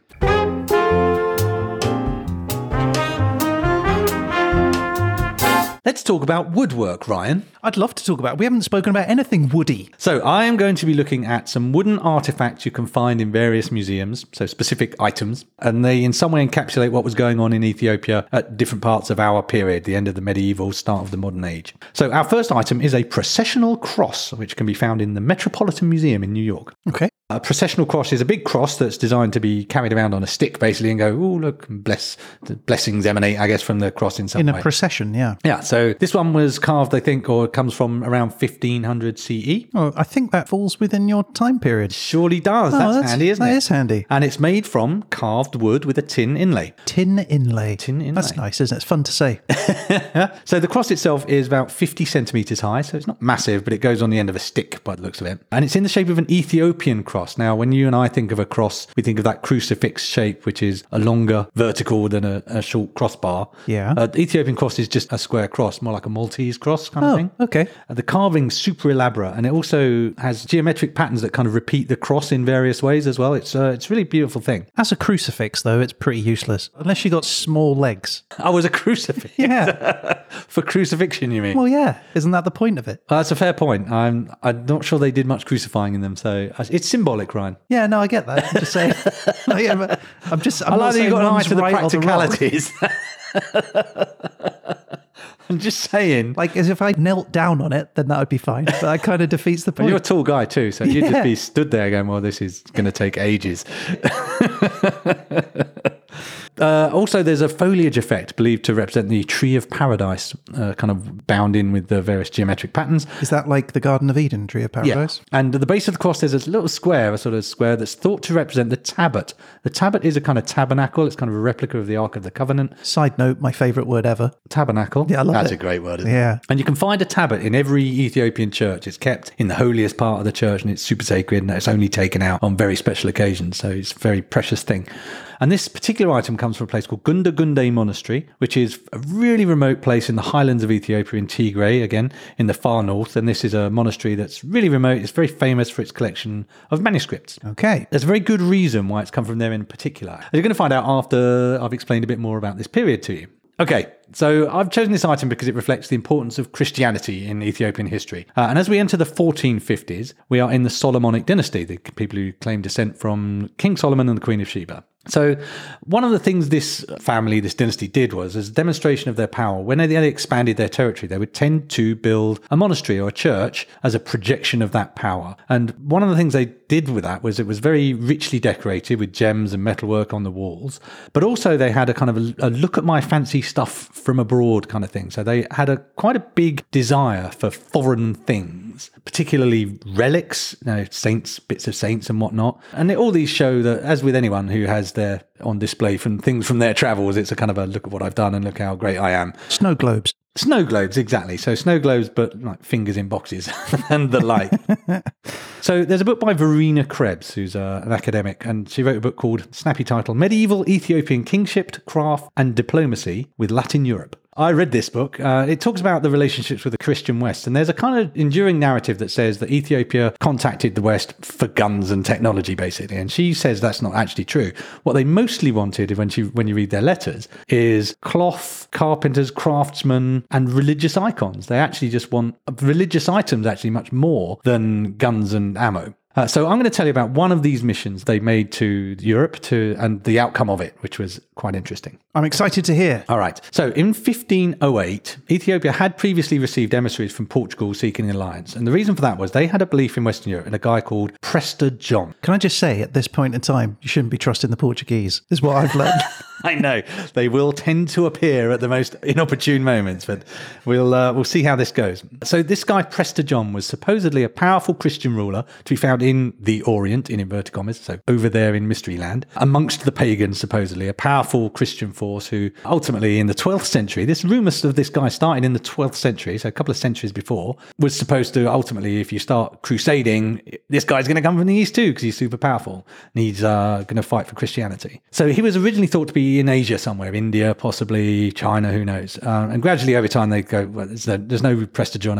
Let's talk about woodwork, Ryan. I'd love to talk about. We haven't spoken about anything woody. So, I am going to be looking at some wooden artifacts you can find in various museums, so specific items, and they in some way encapsulate what was going on in Ethiopia at different parts of our period, the end of the medieval, start of the modern age. So, our first item is a processional cross, which can be found in the Metropolitan Museum in New York. Okay. A processional cross is a big cross that's designed to be carried around on a stick, basically, and go, oh, look, bless, the blessings emanate, I guess, from the cross in some In way. a procession, yeah. yeah, so this one was carved, I think, or comes from around 1500 CE. Oh, I think that falls within your time period. Surely does. Oh, that's, that's- handy, isn't that it? is handy. And it's made from carved wood with a tin inlay. Tin inlay. Tin inlay. That's nice, isn't it? It's fun to say. So the cross itself is about 50 centimeters high, so it's not massive, but it goes on the end of a stick by the looks of it. And it's in the shape of an Ethiopian cross. Now, when you and I think of a cross, we think of that crucifix shape, which is a longer vertical than a, a short crossbar. Yeah. Uh, the Ethiopian cross is just a square cross, more like a Maltese cross kind of Oh, thing. okay. Uh, the carving's super elaborate, and it also has geometric patterns that kind of repeat the cross in various ways as well. It's uh, it's a really beautiful thing. As a crucifix, though, it's pretty useless. Unless you got small legs. I was a crucifix Yeah. for crucifixion, you mean? well, yeah. Isn't that the point of it? Well, that's a fair point. I'm I'm not sure they did much crucifying in them, so uh, it's symbolic, Ryan. Yeah, no, I get that. I'm just saying. No, yeah, but I'm just. I'm I like that you got an eye to the right or the wrong. practicalities. I'm just saying. Like, as if I knelt down on it, then that would be fine. But that kind of defeats the Well, you're a tall guy too, so you'd just be stood there going, "Well, this is going to take ages." Uh, also, there's a foliage effect believed to represent the tree of paradise, uh, kind of bound in with the various geometric patterns. Is that like the Garden of Eden, Tree of Paradise? Yeah. And at the base of the cross, there's a little square, a sort of square that's thought to represent the tablet. The tablet is a kind of tabernacle. It's kind of a replica of the Ark of the Covenant. Side note, my favourite word ever. Tabernacle. Yeah, I love it. That's it. a great word. Isn't Yeah. It? And you can find a tablet in every Ethiopian church. It's kept in the holiest part of the church, and it's super sacred, and it's only taken out on very special occasions. So it's a very precious thing. And this particular item comes from a place called Gunda Gunde Monastery, which is a really remote place in the highlands of Ethiopia in Tigray, again in the far north. And this is a monastery that's really remote. It's very famous for its collection of manuscripts. Okay. There's a very good reason why it's come from there in particular. As you're going to find out after I've explained a bit more about this period to you. Okay, so I've chosen this item because it reflects the importance of Christianity in Ethiopian history. Uh, and as we enter the 1450s, we are in the Solomonic dynasty, the people who claim descent from King Solomon and the Queen of Sheba. So, one of the things this family, this dynasty did was, as a demonstration of their power, when they expanded their territory, they would tend to build a monastery or a church as a projection of that power. And one of the things they did with that was it was very richly decorated with gems and metalwork on the walls, but also they had a kind of a, a look at my fancy stuff from abroad kind of thing. So they had a quite a big desire for foreign things, particularly relics, you know, saints, bits of saints and whatnot. And all these show that, as with anyone who has their on display from things from their travels, it's a kind of a look at what I've done and look how great I am. Snow globes. Snow globes, exactly. So snow globes, but like fingers in boxes and the like. so there's a book by Verena Krebs, who's uh, an academic, and she wrote a book called snappy title Medieval Ethiopian Kingship, Craft and Diplomacy with Latin Europe. I read this book. Uh, it talks about the relationships with the Christian West, and there's a kind of enduring narrative that says that Ethiopia contacted the West for guns and technology, basically. And she says that's not actually true. What they mostly wanted, when she when you read their letters, is cloth, carpenters, craftsmen, and religious icons. They actually just want religious items, actually much more than guns and ammo. Uh, so I'm going to tell you about one of these missions they made to Europe to and the outcome of it, which was quite interesting. I'm excited to hear. All right. So in 1508, Ethiopia had previously received emissaries from Portugal seeking an alliance. And the reason for that was they had a belief in Western Europe in a guy called Prester John. Can I just say, at this point in time, you shouldn't be trusting the Portuguese. This is what I've learned. I know they will tend to appear at the most inopportune moments, but we'll uh, we'll see how this goes. So this guy Prester John was supposedly a powerful Christian ruler to be found in the Orient, in inverted commas, so over there in Mystery Land, amongst the pagans. Supposedly a powerful Christian force who ultimately in the 12th century, this rumors of this guy starting in the 12th century, so a couple of centuries before, was supposed to ultimately, if you start crusading, this guy's going to come from the east too because he's super powerful and he's uh, going to fight for Christianity. So he was originally thought to be in Asia somewhere, India, possibly China, who knows. Uh, and gradually over time they go, well, there's no, there's no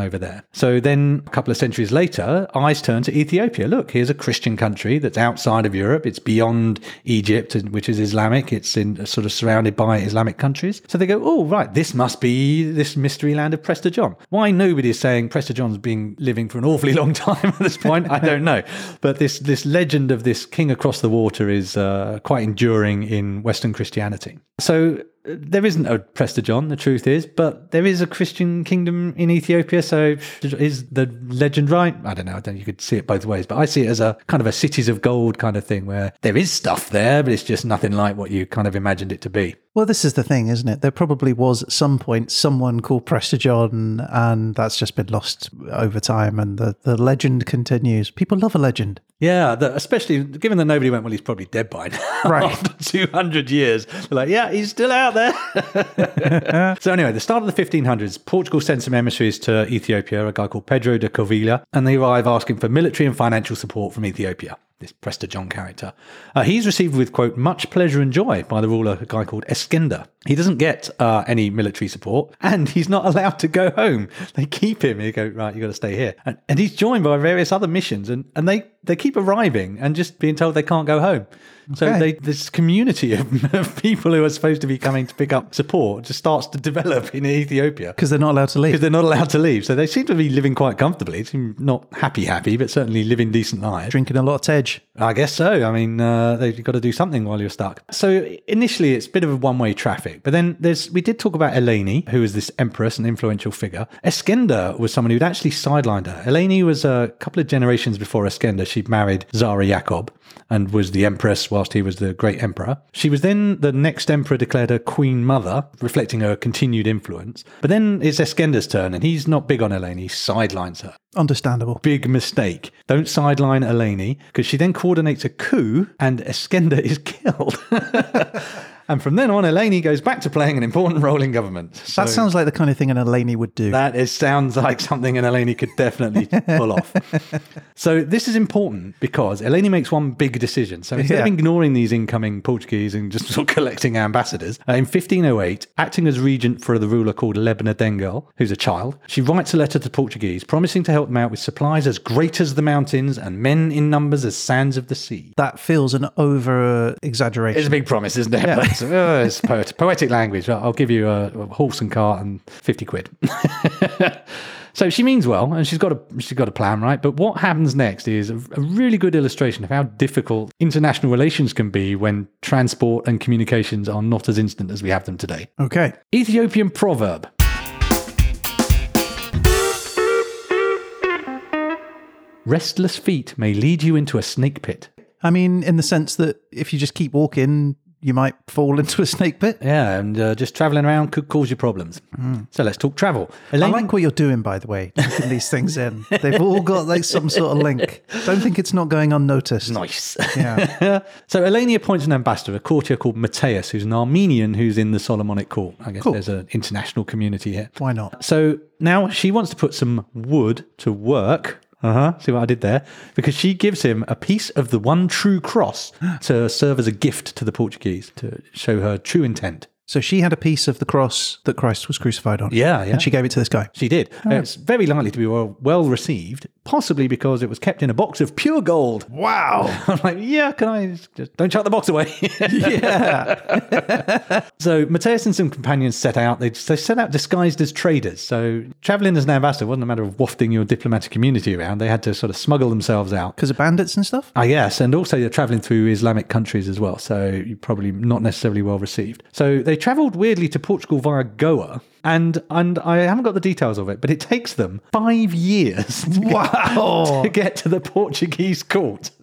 over there. So then a couple of centuries later, eyes turn to Ethiopia. Look, here's a Christian country that's outside of Europe. It's beyond Egypt, which is Islamic. It's in sort of surrounded by Islamic countries. So they go, oh, right, this must be this mystery land of Prester John. Why nobody is saying Prester John's been living for an awfully long time at this point, I don't know. But this, this legend of this king across the water is uh, quite enduring in Western Christianity. So uh, there isn't a Prester John, the truth is, but there is a Christian kingdom in Ethiopia. So is the legend right? I don't know. I don't. You could see it both ways, but I see it as a kind of a cities of gold kind of thing, where there is stuff there, but it's just nothing like what you kind of imagined it to be. Well, this is the thing, isn't it? There probably was at some point someone called Prester John, and that's just been lost over time, and the, the legend continues. People love a legend. Yeah, the, especially given that nobody went, well, he's probably dead by now. Right. After 200 years. They're like, yeah, he's still out there. so, anyway, the start of the 1500s, Portugal sent some emissaries to Ethiopia, a guy called Pedro de Covilhã, and they arrive asking for military and financial support from Ethiopia. This Prester John character. Uh, he's received with, quote, much pleasure and joy by the ruler, a guy called Eskender. He doesn't get uh, any military support and he's not allowed to go home. They keep him. They go, right, you got to stay here. And, and he's joined by various other missions and, and they, they keep arriving and just being told they can't go home. So Okay. they, this community of, of people who are supposed to be coming to pick up support just starts to develop in Ethiopia Because they're not allowed to leave. because they're not allowed to leave. So they seem to be living quite comfortably. Seem not happy, happy, but certainly living decent lives. Drinking a lot of Tej. I guess so. I mean, uh, they've got to do something while you're stuck. So initially, it's a bit of a one-way traffic. But then there's we did talk about Eleni, who was this empress, an influential figure. Eskender was someone who'd actually sidelined her. Eleni was a couple of generations before Eskender. She'd married Zara Jacob and was the empress whilst he was the great emperor. She was then the next emperor declared her queen mother, reflecting her continued influence. But then it's Eskender's turn, and he's not big on Eleni. He sidelines her Understandable. big mistake. Don't sideline Eleni because she then coordinates a coup and Eskender is killed. and from then on, Eleni goes back to playing an important role in government. So That sounds like the kind of thing an Eleni would do. that is, sounds like something an Eleni could definitely pull off. So this is important because Eleni makes one big decision. So instead of ignoring these incoming Portuguese and just sort of collecting ambassadors, uh, in 1508, acting as regent for the ruler called Lebna Dengel, who's a child, she writes a letter to the Portuguese promising to help them out with supplies as great as the mountains and men in numbers as sands of the sea. that feels an over exaggeration. It's a big promise, isn't it? But it's, uh, it's poet, poetic language. I'll I'll give you a, a horse and cart and 50 quid. so she means well, and she's got a she's got a plan, right? But what happens next is a, a really good illustration of how difficult international relations can be when transport and communications are not as instant as we have them today. okay. Ethiopian proverb. Restless feet may lead you into a snake pit. I mean, in the sense that if you just keep walking, you might fall into a snake pit. Yeah, and uh, just traveling around could cause you problems. So let's talk travel. I like what you're doing, by the way, taking these things in. They've all got like some sort of link. Don't think it's not going unnoticed. Nice. Yeah. so Eleni appoints an ambassador, a courtier called Matthias, who's an Armenian who's in the Solomonic court. I guess Cool. there's an international community here. Why not? So now she wants to put some wood to work. Uh huh. See what I did there? Because she gives him a piece of the one true cross to serve as a gift to the Portuguese to show her true intent. So she had a piece of the cross that Christ was crucified on. Yeah, yeah. And she gave it to this guy. She did. It's very likely to be well, well received, possibly because it was kept in a box of pure gold. Wow. I'm like, yeah, can I just don't chuck the box away? yeah. so Mateus and some companions set out. They, they set out disguised as traders. So traveling as an ambassador wasn't a matter of wafting your diplomatic community around. They had to sort of smuggle themselves out. Because of bandits and stuff? Ah, yes, and also you're traveling through Islamic countries as well, so you're probably not necessarily well received. So they travelled weirdly to Portugal via Goa, and and I haven't got the details of it, but it takes them five years to get- to get to the Portuguese court.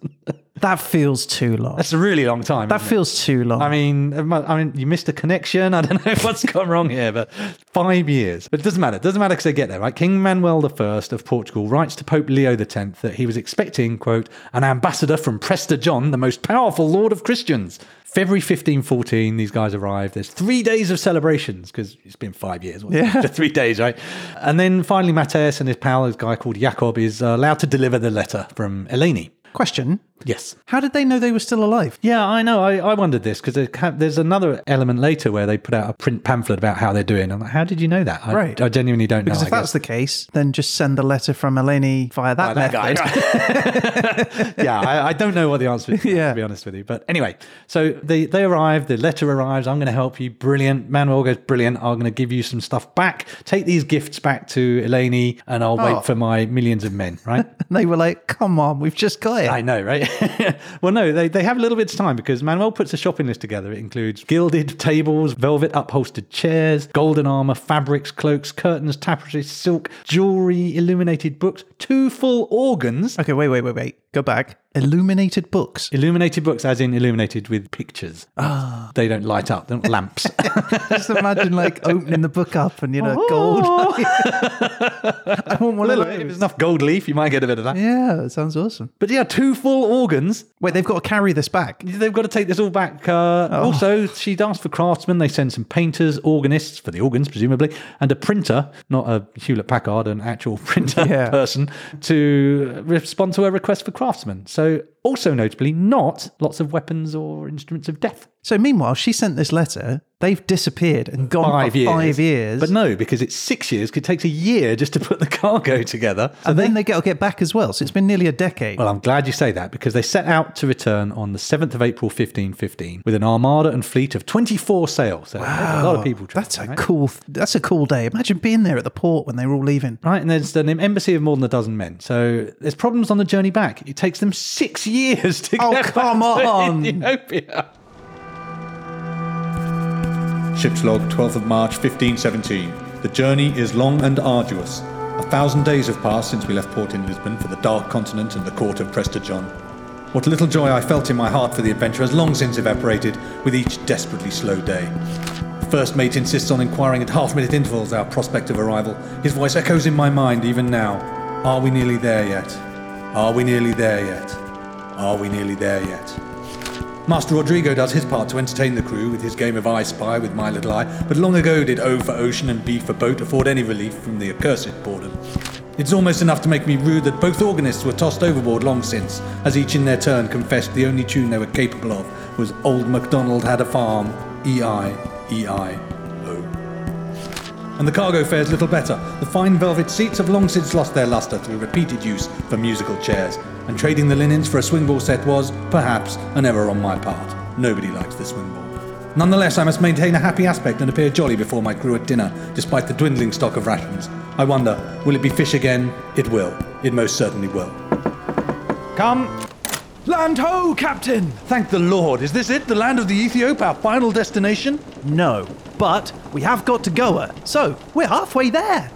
That feels too long. That's a really long time. that isn't it? feels too long. I mean, I mean, you missed a connection. I don't know what's gone wrong here, but five years. But it doesn't matter. It doesn't matter because they get there, right? King Manuel I of Portugal writes to Pope Leo X that he was expecting, quote, an ambassador from Prester John, the most powerful lord of Christians. February 1514, these guys arrive. There's three days of celebrations because it's been five years. Yeah. Three days, right? And then finally, Matthias and his pal, this guy called Jacob, is uh, allowed to deliver the letter from Eleni. Question Yes. How did they know they were still alive? Yeah, I know. I, I wondered this because there's another element later where they put out a print pamphlet about how they're doing. I'm like, how did you know that? I, Right. I genuinely don't Because know. if I that's the case, then just send a letter from Eleni via that, that guy. method. yeah, I, I don't know what the answer is, Yeah. to be honest with you. But anyway, so they, they arrive, the letter arrives. I'm going to help you. Brilliant. Manuel goes, brilliant. I'm going to give you some stuff back. Take these gifts back to Eleni and I'll Oh. wait for my millions of men, right? And they were like, come on, we've just got it. I know, right? well, no, they, they have a little bit of time because Manuel puts a shopping list together. It includes gilded tables, velvet upholstered chairs, golden armor, fabrics, cloaks, curtains, tapestries, silk, jewelry, illuminated books, two full organs. Okay, wait, wait, wait, wait. Go back. Illuminated books. Illuminated books, as in illuminated with pictures. Ah. They don't light up, they're not lamps. Just imagine like opening the book up and you know gold. I want one of if there's enough gold leaf, you might get a bit of that. Yeah, that sounds awesome. But yeah, two full organs. Wait, they've got to carry this back. They've got to take this all back. Uh, Also, she'd asked for craftsmen. They send some painters, organists for the organs, presumably, and a printer, not a Hewlett Packard, an actual printer Yeah. person, to respond to her request for craftsmen. So, also notably, not lots of weapons or instruments of death. So meanwhile, she sent this letter. They've disappeared and gone Five for years. five years. But no, because it's six years. It takes a year just to put the cargo together. So and then they get get back as well. So it's been nearly a decade. Well, I'm glad you say that because they set out to return on the 7th of April 1515 with an armada and fleet of 24 sail. So a lot of people. That's a right? cool. That's a cool day. Imagine being there at the port when they were all leaving. Right, and there's an embassy of more than a dozen men. So there's problems on the journey back. It takes them six years to Oh, get come back to. Ethiopia. Ship's log, 12th of March, 1517. The journey is long and arduous. A thousand days have passed since we left port in Lisbon for the dark continent and the court of Prester John. What little joy I felt in my heart for the adventure has long since evaporated with each desperately slow day. The first mate insists on inquiring at half minute intervals our prospect of arrival. His voice echoes in my mind even now. Are we nearly there yet? Are we nearly there yet? Are we nearly there yet? Master Rodrigo does his part to entertain the crew with his game of I Spy with my little eye, but long ago did O for ocean and B for boat afford any relief from the accursed boredom. It's almost enough to make me rude that both organists were tossed overboard long since, as each in their turn confessed the only tune they were capable of was Old MacDonald Had a Farm, E-I, E-I, O. And the cargo fares little better. The fine velvet seats have long since lost their lustre through repeated use for musical chairs, and trading the linens for a swingball set was, perhaps, an error on my part. Nobody likes the swingball. Nonetheless, I must maintain a happy aspect and appear jolly before my crew at dinner, despite the dwindling stock of rations. I wonder, will it be fish again? It will. It most certainly will. Come. Land ho, Captain! Thank the Lord. Is this it? The land of the Ethiop, our final destination? No, but we have got to Goa. So we're halfway there.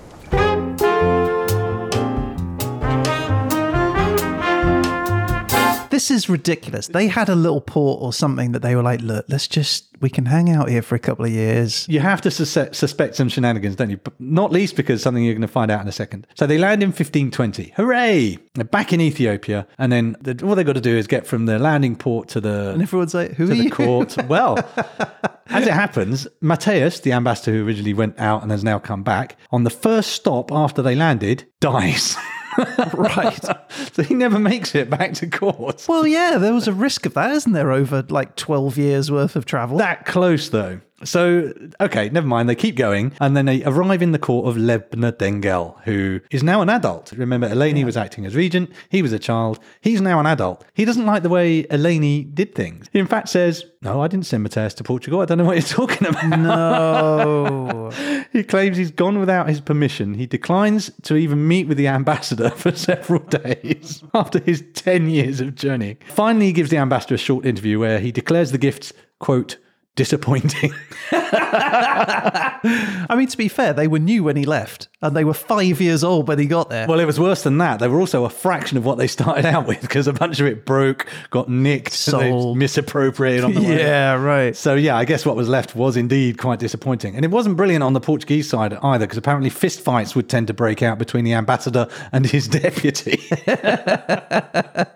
This is ridiculous. They had a little port or something that they were like, look, let's just, we can hang out here for a couple of years. You have to sus- suspect some shenanigans, don't you? But not least because something you're going to find out in a second. So they land in 1520. Hooray! They're back in Ethiopia, and then the, all they've got to do is get from the landing port to the And everyone's like, who to are the you? court. Well, as it happens, Mateus, the ambassador who originally went out and has now come back, on the first stop after they landed, dies. right. so he never makes it back to court. Well, yeah, there was a risk of that, isn't there, over like 12 years worth of travel? That close, though. So, okay, never mind. They keep going, and then they arrive in the court of Lebna Dengel, who is now an adult. Remember, Eleni was acting as regent. He was a child. He's now an adult. He doesn't like the way Eleni did things. He, in fact, says, No, I didn't send Mateus to Portugal. I don't know what you're talking about. No. he claims he's gone without his permission. He declines to even meet with the ambassador for several days after his 10 years of journeying. Finally, he gives the ambassador a short interview where he declares the gifts, quote, disappointing. I mean, to be fair, they were new when he left, and they were five years old when he got there. Well, it was worse than that. They were also a fraction of what they started out with because a bunch of it broke, got nicked, Sold. misappropriated on the way. yeah, right. So yeah, I guess what was left was indeed quite disappointing, and it wasn't brilliant on the Portuguese side either, because apparently fistfights would tend to break out between the ambassador and his deputy.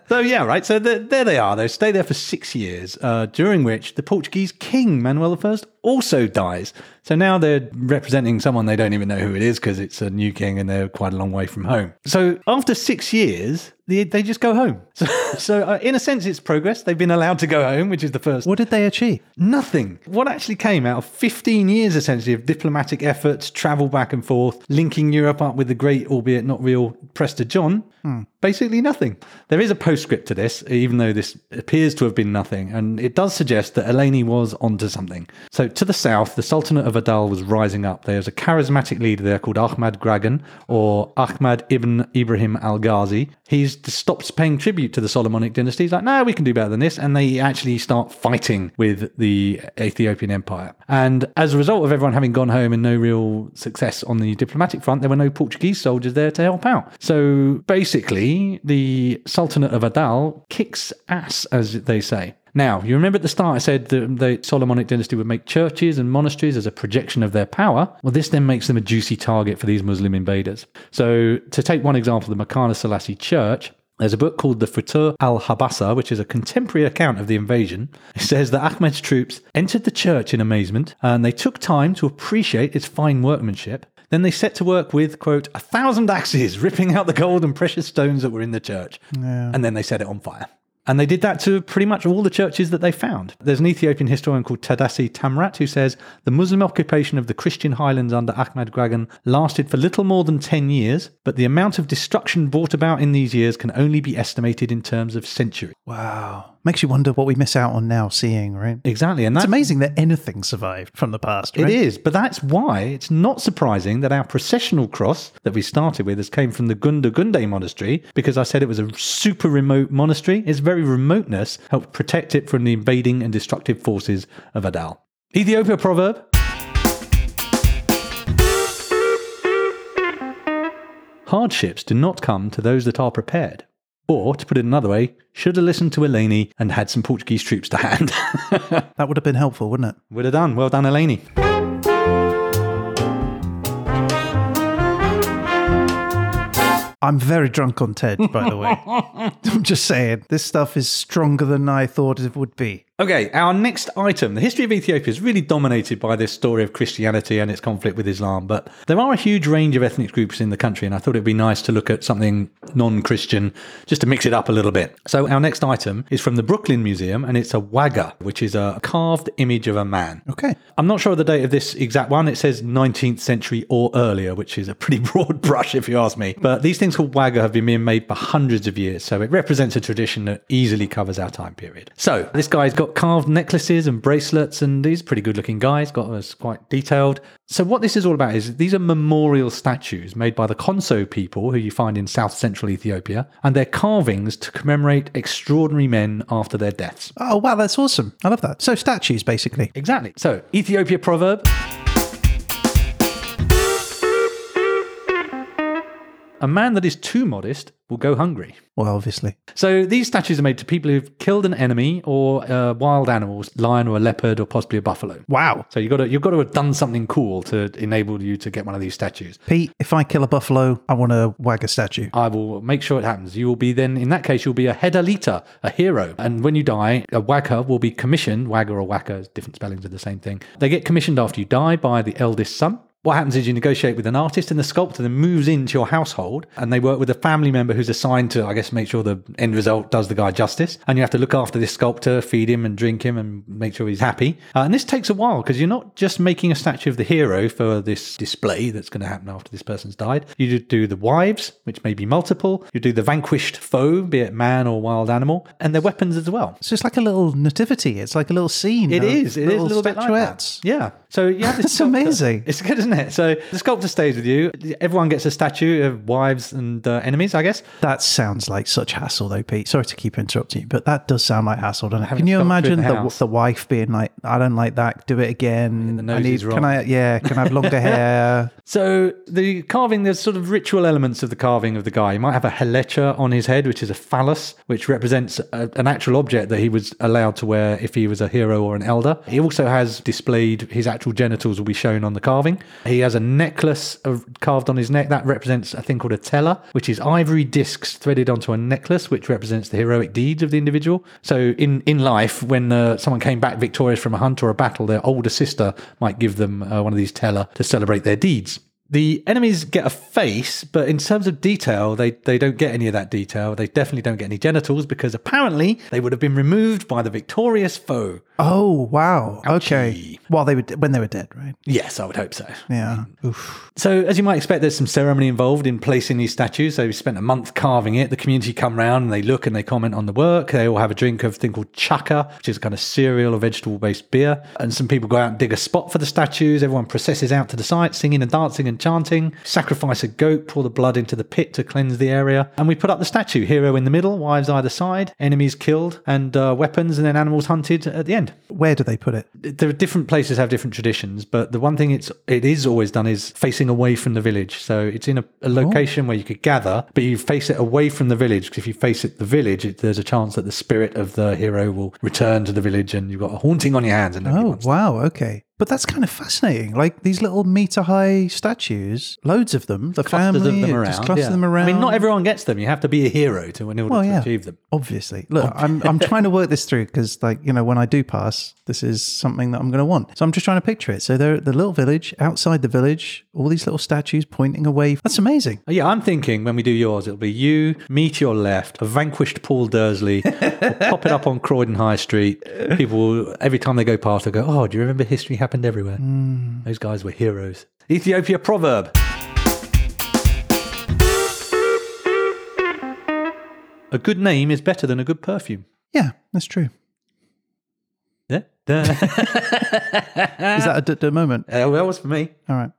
so yeah, right. So there, there they are. They stay there for six years, uh, during which the Portuguese king Manuel I also dies. So now they're representing someone they don't even know who it is because it's a new king and they're quite a long way from home. So after six years, they, they just go home. So, so uh, in a sense, it's progress. They've been allowed to go home, which is the first. What did they achieve? Nothing. What actually came out of 15 years essentially of diplomatic efforts, travel back and forth, linking Europe up with the great, albeit not real, Prester John? Basically nothing. There is a postscript to this, even though this appears to have been nothing, and it does suggest that Eleni was onto something. So to the south, the Sultanate of Adal was rising up. There's a charismatic leader there called Ahmad Gragan, or Ahmad ibn Ibrahim al Ghazi. He's stops paying tribute to the Solomonic dynasty. He's like, no, we can do better than this. And they actually start fighting with the Ethiopian Empire. And as a result of everyone having gone home and no real success on the diplomatic front, there were no Portuguese soldiers there to help out. So basically, the Sultanate of Adal kicks ass, as they say. Now, you remember at the start I said that the Solomonic dynasty would make churches and monasteries as a projection of their power. Well, this then makes them a juicy target for these Muslim invaders. So, to take one example, the Makana Selassie Church, there's a book called The Futuh al Habasha, which is a contemporary account of the invasion. It says that Ahmed's troops entered the church in amazement and they took time to appreciate its fine workmanship. Then they set to work with, quote, a thousand axes, ripping out the gold and precious stones that were in the church. Yeah. And then they set it on fire. And they did that to pretty much all the churches that they found. There's an Ethiopian historian called Taddesse Tamrat who says the Muslim occupation of the Christian highlands under Ahmad Gragan lasted for little more than 10 years, but the amount of destruction brought about in these years can only be estimated in terms of centuries. Wow. Makes you wonder what we miss out on now seeing, right? Exactly. And It's that's amazing that anything survived from the past, It right? is, but that's why it's not surprising that our processional cross that we started with has came from the Gunda Gunde monastery because I said it was a super remote monastery. Its very remoteness helped protect it from the invading and destructive forces of Adal. Ethiopia proverb. Hardships do not come to those that are prepared. Or, to put it another way, should have listened to Eleni and had some Portuguese troops to hand. That would have been helpful, wouldn't it? Would have done. Well done, Eleni. I'm very drunk on Tej, by the way. I'm just saying, this stuff is stronger than I thought it would be. Okay, our next item. The history of Ethiopia is really dominated by this story of Christianity and its conflict with Islam, but there are a huge range of ethnic groups in the country, and I thought it'd be nice to look at something non Christian just to mix it up a little bit. So, our next item is from the Brooklyn Museum, and it's a wagga, which is a carved image of a man. Okay. I'm not sure of the date of this exact one. It says 19th century or earlier, which is a pretty broad brush if you ask me. But these things called wagga have been being made for hundreds of years, so it represents a tradition that easily covers our time period. So this guy's got carved necklaces and bracelets, and he's a pretty good looking guy. He's got us quite detailed. So what this is all about is these are memorial statues made by the Konso people, who you find in south central Ethiopia, and they're carvings to commemorate extraordinary men after their deaths. Oh, wow, that's awesome. I love that. So, statues, basically. Exactly. So, Ethiopia proverb. A man that is too modest will go hungry. Well, obviously. So these statues are made to people who've killed an enemy or uh, wild animals, lion or a leopard or possibly a buffalo. Wow. So you got to you've got to have done something cool to enable you to get one of these statues. Pete, if I kill a buffalo, I want to wag a statue. I will make sure it happens. You will be then, in that case, you'll be a hedalita, a hero. And when you die, a wagger will be commissioned. wagger or waka, different spellings are the same thing. They get commissioned after you die by the eldest son. What happens is you negotiate with an artist, and the sculptor then moves into your household, and they work with a family member who's assigned to, I guess, make sure the end result does the guy justice. And you have to look after this sculptor, feed him and drink him, and make sure he's happy. Uh, and this takes a while because you're not just making a statue of the hero for this display that's going to happen after this person's died. You do the wives, which may be multiple. You do the vanquished foe, be it man or wild animal, and their weapons as well. So it's like a little nativity. It's like a little scene. It is. It is a little little bit like that. Yeah. So you have this. That's sculptor- amazing. It's good, isn't it? So the sculptor stays with you. Everyone gets a statue of wives and uh, enemies, I guess. That sounds like such hassle, though, Pete. Sorry to keep interrupting you, but that does sound like hassle, doesn't it? Can you imagine the the, the wife being like, "I don't like that. Do it again. I need. Can. I? Yeah. Can I have longer hair? So the carving, there's sort of ritual elements of the carving of the guy. He might have a helecha on his head, which is a phallus, which represents a, an actual object that he was allowed to wear if he was a hero or an elder. He also has displayed his actual genitals will be shown on the carving. He has a necklace carved on his neck that represents a thing called a teller, which is ivory discs threaded onto a necklace, which represents the heroic deeds of the individual. So in in life, when uh, someone came back victorious from a hunt or a battle, their older sister might give them uh, one of these teller to celebrate their deeds. The enemies get a face, but in terms of detail, they, they don't get any of that detail. They definitely don't get any genitals because apparently they would have been removed by the victorious foe. Oh wow. Okay. While they were when they were dead, right? Yes, I would hope so. Yeah. Oof. So, as you might expect, there's some ceremony involved in placing these statues. So, we spent a month carving it. The community come round and they look and they comment on the work. They all have a drink of a thing called chaka, which is a kind of cereal or vegetable based beer. And some people go out and dig a spot for the statues. Everyone processes out to the site, singing and dancing and enchanting, sacrifice a goat, pour the blood into the pit to cleanse the area, and we put up the statue. Hero in the middle, wives either side, enemies killed, and uh, weapons, and then animals hunted at the end. Where do they put it? There are different places have different traditions, but the one thing it's it is always done is facing away from the village. So it's in a, a location where you could gather, but you face it away from the village because if you face it the village, it, there's a chance that the spirit of the hero will return to the village, and you've got a haunting on your hands. And Oh, wow. Okay. But that's kind of fascinating. Like these little meter high statues, loads of them. The clusters family, of them around. just cluster yeah. them around. I mean, not everyone gets them. You have to be a hero to in order Well, to yeah. achieve them. Obviously. Look, I'm, I'm trying to work this through because, like, you know, when I do pass, this is something that I'm going to want. So I'm just trying to picture it. So they're at the little village, outside the village, all these little statues pointing away. That's amazing. Yeah, I'm thinking when we do yours, it'll be you, me to your left, a vanquished Paul Dursley. we'll pop it up on Croydon High Street. People, will, every time they go past, they'll go, "Oh, do you remember history happened everywhere? Those guys were heroes." Ethiopia proverb. A good name is better than a good perfume. Yeah, that's true. Yeah. Is that a d- d- moment? Uh, well, that was for me. All right.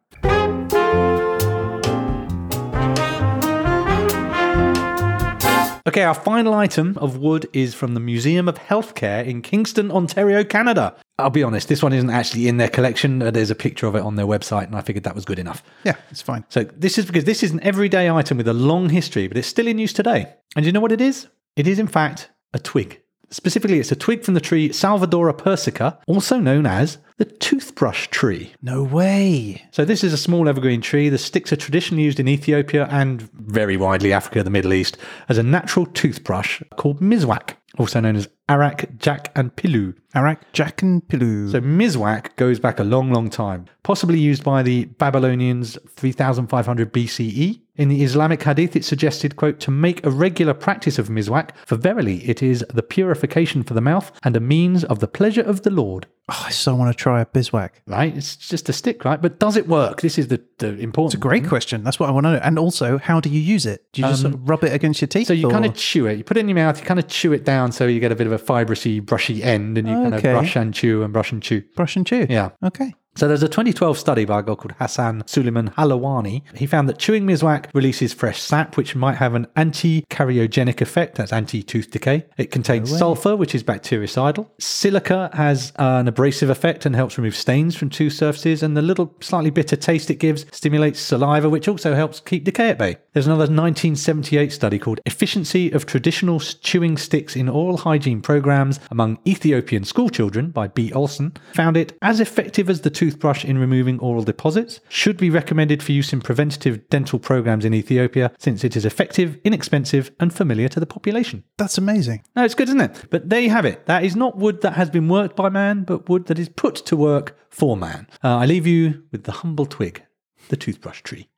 Okay, our final item of wood is from the Museum of Healthcare in Kingston, Ontario, Canada. I'll be honest, this one isn't actually in their collection. Uh, There's a picture of it on their website, and I figured that was good enough. Yeah, it's fine. So, this is because this is an everyday item with a long history, but it's still in use today. And you know what it is? It is, in fact, a twig. Specifically, it's a twig from the tree Salvadora persica, also known as the toothbrush tree. No way. So this is a small evergreen tree. The sticks are traditionally used in Ethiopia and very widely Africa, the Middle East, as a natural toothbrush called miswak, also known as arak, jack, and pilu. Arak, Jack, and Pilu. So Miswak goes back a long, long time, possibly used by the Babylonians 3500 BCE. In the Islamic Hadith, it suggested, quote, to make a regular practice of miswak, for verily it is the purification for the mouth and a means of the pleasure of the Lord. Oh, I so want to try a miswak. Right? It's just a stick, right? But does it work? This is the, the important. It's a great question. That's what I want to know. And also, how do you use it? Do you just um, sort of rub it against your teeth? So you or- kind of chew it. You put it in your mouth. You kind of chew it down, so you get a bit of a fibrous-y, brushy end, and you kind Okay. of brush and chew and brush and chew. brush and chew. Yeah. Okay. So there's a 2012 study by a guy called Hassan Suleiman Halawani. He found that chewing miswak releases fresh sap, which might have an anti-cariogenic effect. That's anti-tooth decay. It contains sulfur, which is bactericidal. Silica has an abrasive effect and helps remove stains from tooth surfaces. And the little slightly bitter taste it gives stimulates saliva, which also helps keep decay at bay. There's another 1978 study called Efficiency of Traditional Chewing Sticks in Oral Hygiene Programs Among Ethiopian Schoolchildren by B. Olson. Found it as effective as the toothbrush in removing oral deposits. Should be recommended for use in preventative dental programs in Ethiopia since it is effective, inexpensive, and familiar to the population. That's amazing. No, it's good, isn't it? But there you have it. That is not wood that has been worked by man, but wood that is put to work for man. Uh, I leave you with the humble twig, the toothbrush tree.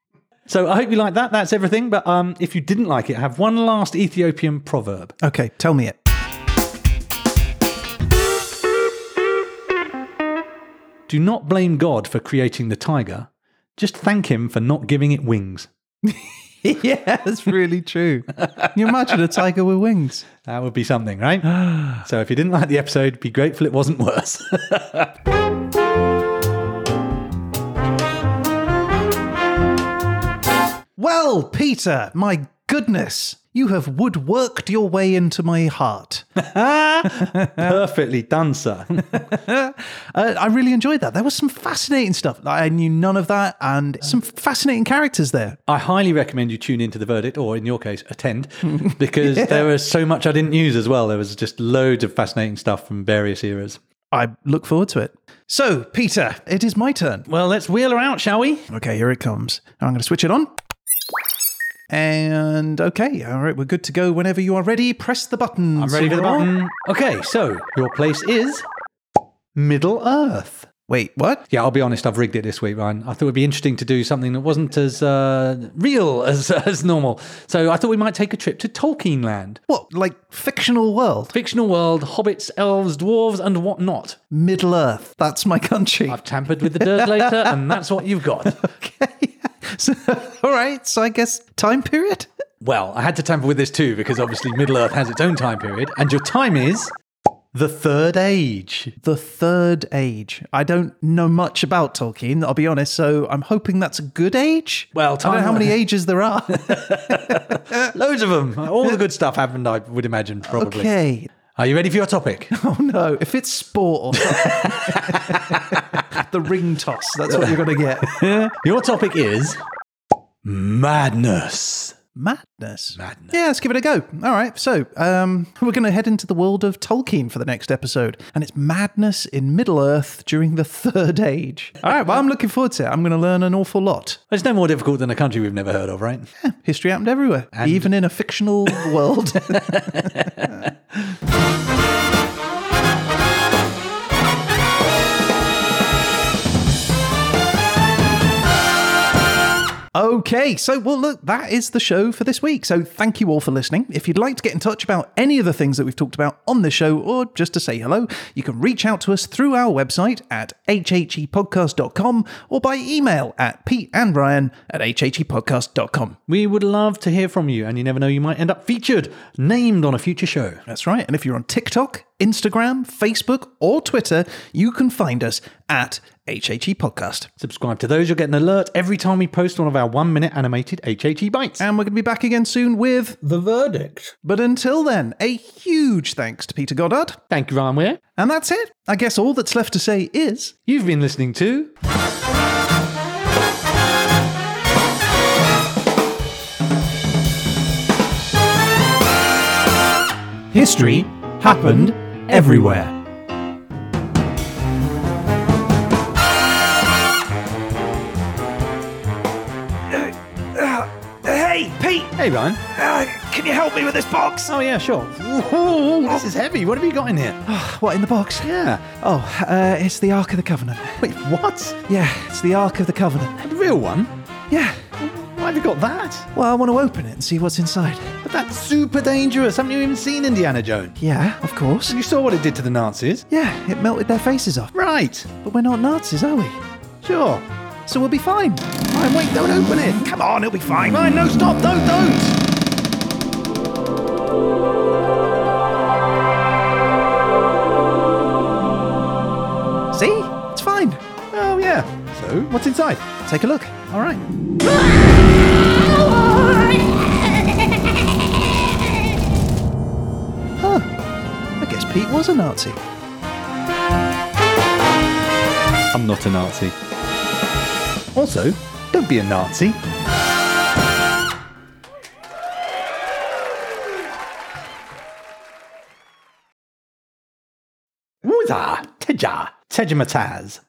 So I hope you like that. That's everything. But um, if you didn't like it, I have one last Ethiopian proverb. Okay, tell me it. Do not blame God for creating the tiger. Just thank him for not giving it wings. yeah, that's really true. Can you imagine a tiger with wings? That would be something, right? so if you didn't like the episode, be grateful it wasn't worse. Well, Peter, my goodness, you have woodworked your way into my heart. Perfectly done, sir. Uh, I really enjoyed that. There was some fascinating stuff. I knew none of that, and some fascinating characters there. I highly recommend you tune into the verdict, or in your case, attend, because there was so much I didn't use as well. There was just loads of fascinating stuff from various eras. I look forward to it. So, Peter, it is my turn. Well, let's wheel her out, shall we? Okay, here it comes. I'm going to switch it on. And okay, all right, we're good to go. Whenever you are ready, press the button. I'm ready for the button. Okay, so your place is Middle Earth. Wait, what? Yeah, I'll be honest, I've rigged it this week, Ryan. I thought it'd be interesting to do something that wasn't as uh, real as, as normal. So I thought we might take a trip to Tolkien land. What, like fictional world? Fictional world, hobbits, elves, dwarves, and whatnot. Middle Earth. That's my country. I've tampered with the dirt later, and that's what you've got. okay. So, all right. So I guess time period. Well, I had to tamper with this too because obviously Middle Earth has its own time period, and your time is The Third Age. The Third Age. I don't know much about Tolkien, I'll be honest, so I'm hoping that's a good age. Well, I don't know how many ages there are. Loads of them. All the good stuff happened, I would imagine, probably. okay. Are you ready for your topic? Oh no, if it's sport the ring toss, that's what you're going to get. your topic is madness. Madness. Madness. Yeah, let's give it a go. All right, so um, we're going to head into the world of Tolkien for the next episode, and it's madness in Middle Earth during the Third Age. All right, well, I'm looking forward to it. I'm going to learn an awful lot. It's no more difficult than a country we've never heard of, right? Yeah, History happened everywhere, even in a fictional world. Okay, so well, look, that is the show for this week. So thank you all for listening. If you'd like to get in touch about any of the things that we've talked about on this show or just to say hello, you can reach out to us through our website at hhepodcast.com or by email at peteandryan at hhepodcast.com. We would love to hear from you, and you never know, you might end up featured, named on a future show. That's right. And if you're on TikTok, Instagram, Facebook, or Twitter, you can find us at HHE Podcast. Subscribe to those, you'll get an alert every time we post one of our one minute animated HHE bites. And we're going to be back again soon with The verdict. But until then, a huge thanks to Peter Goddard. Thank you, Ryan Weir. And that's it. I guess all that's left to say is You've been listening to History happened everywhere. Hey, Pete! Hey, Ryan. Uh, can you help me with this box? Oh, yeah, sure. Ooh, this is heavy. What have you got in here? what in the box? Yeah. Oh, uh, it's the Ark of the Covenant. Wait, what? Yeah, it's the Ark of the Covenant. The real one? Yeah. Why have you got that? Well, I want to open it and see what's inside. But that's super dangerous. Haven't you even seen Indiana Jones? Yeah, of course. You saw what it did to the Nazis? Yeah, it melted their faces off. Right. But we're not Nazis, are we? Sure. So we'll be fine. Ryan, wait, don't open it. Come on, it'll be fine. Ryan, no, stop. Don't, don't. See? It's fine. Oh, yeah. So, what's inside? Take a look. All right. Huh. I guess Pete was a Nazi. I'm not a Nazi. Also, don't be a Nazi. Wooza, Teja, Tejamataz.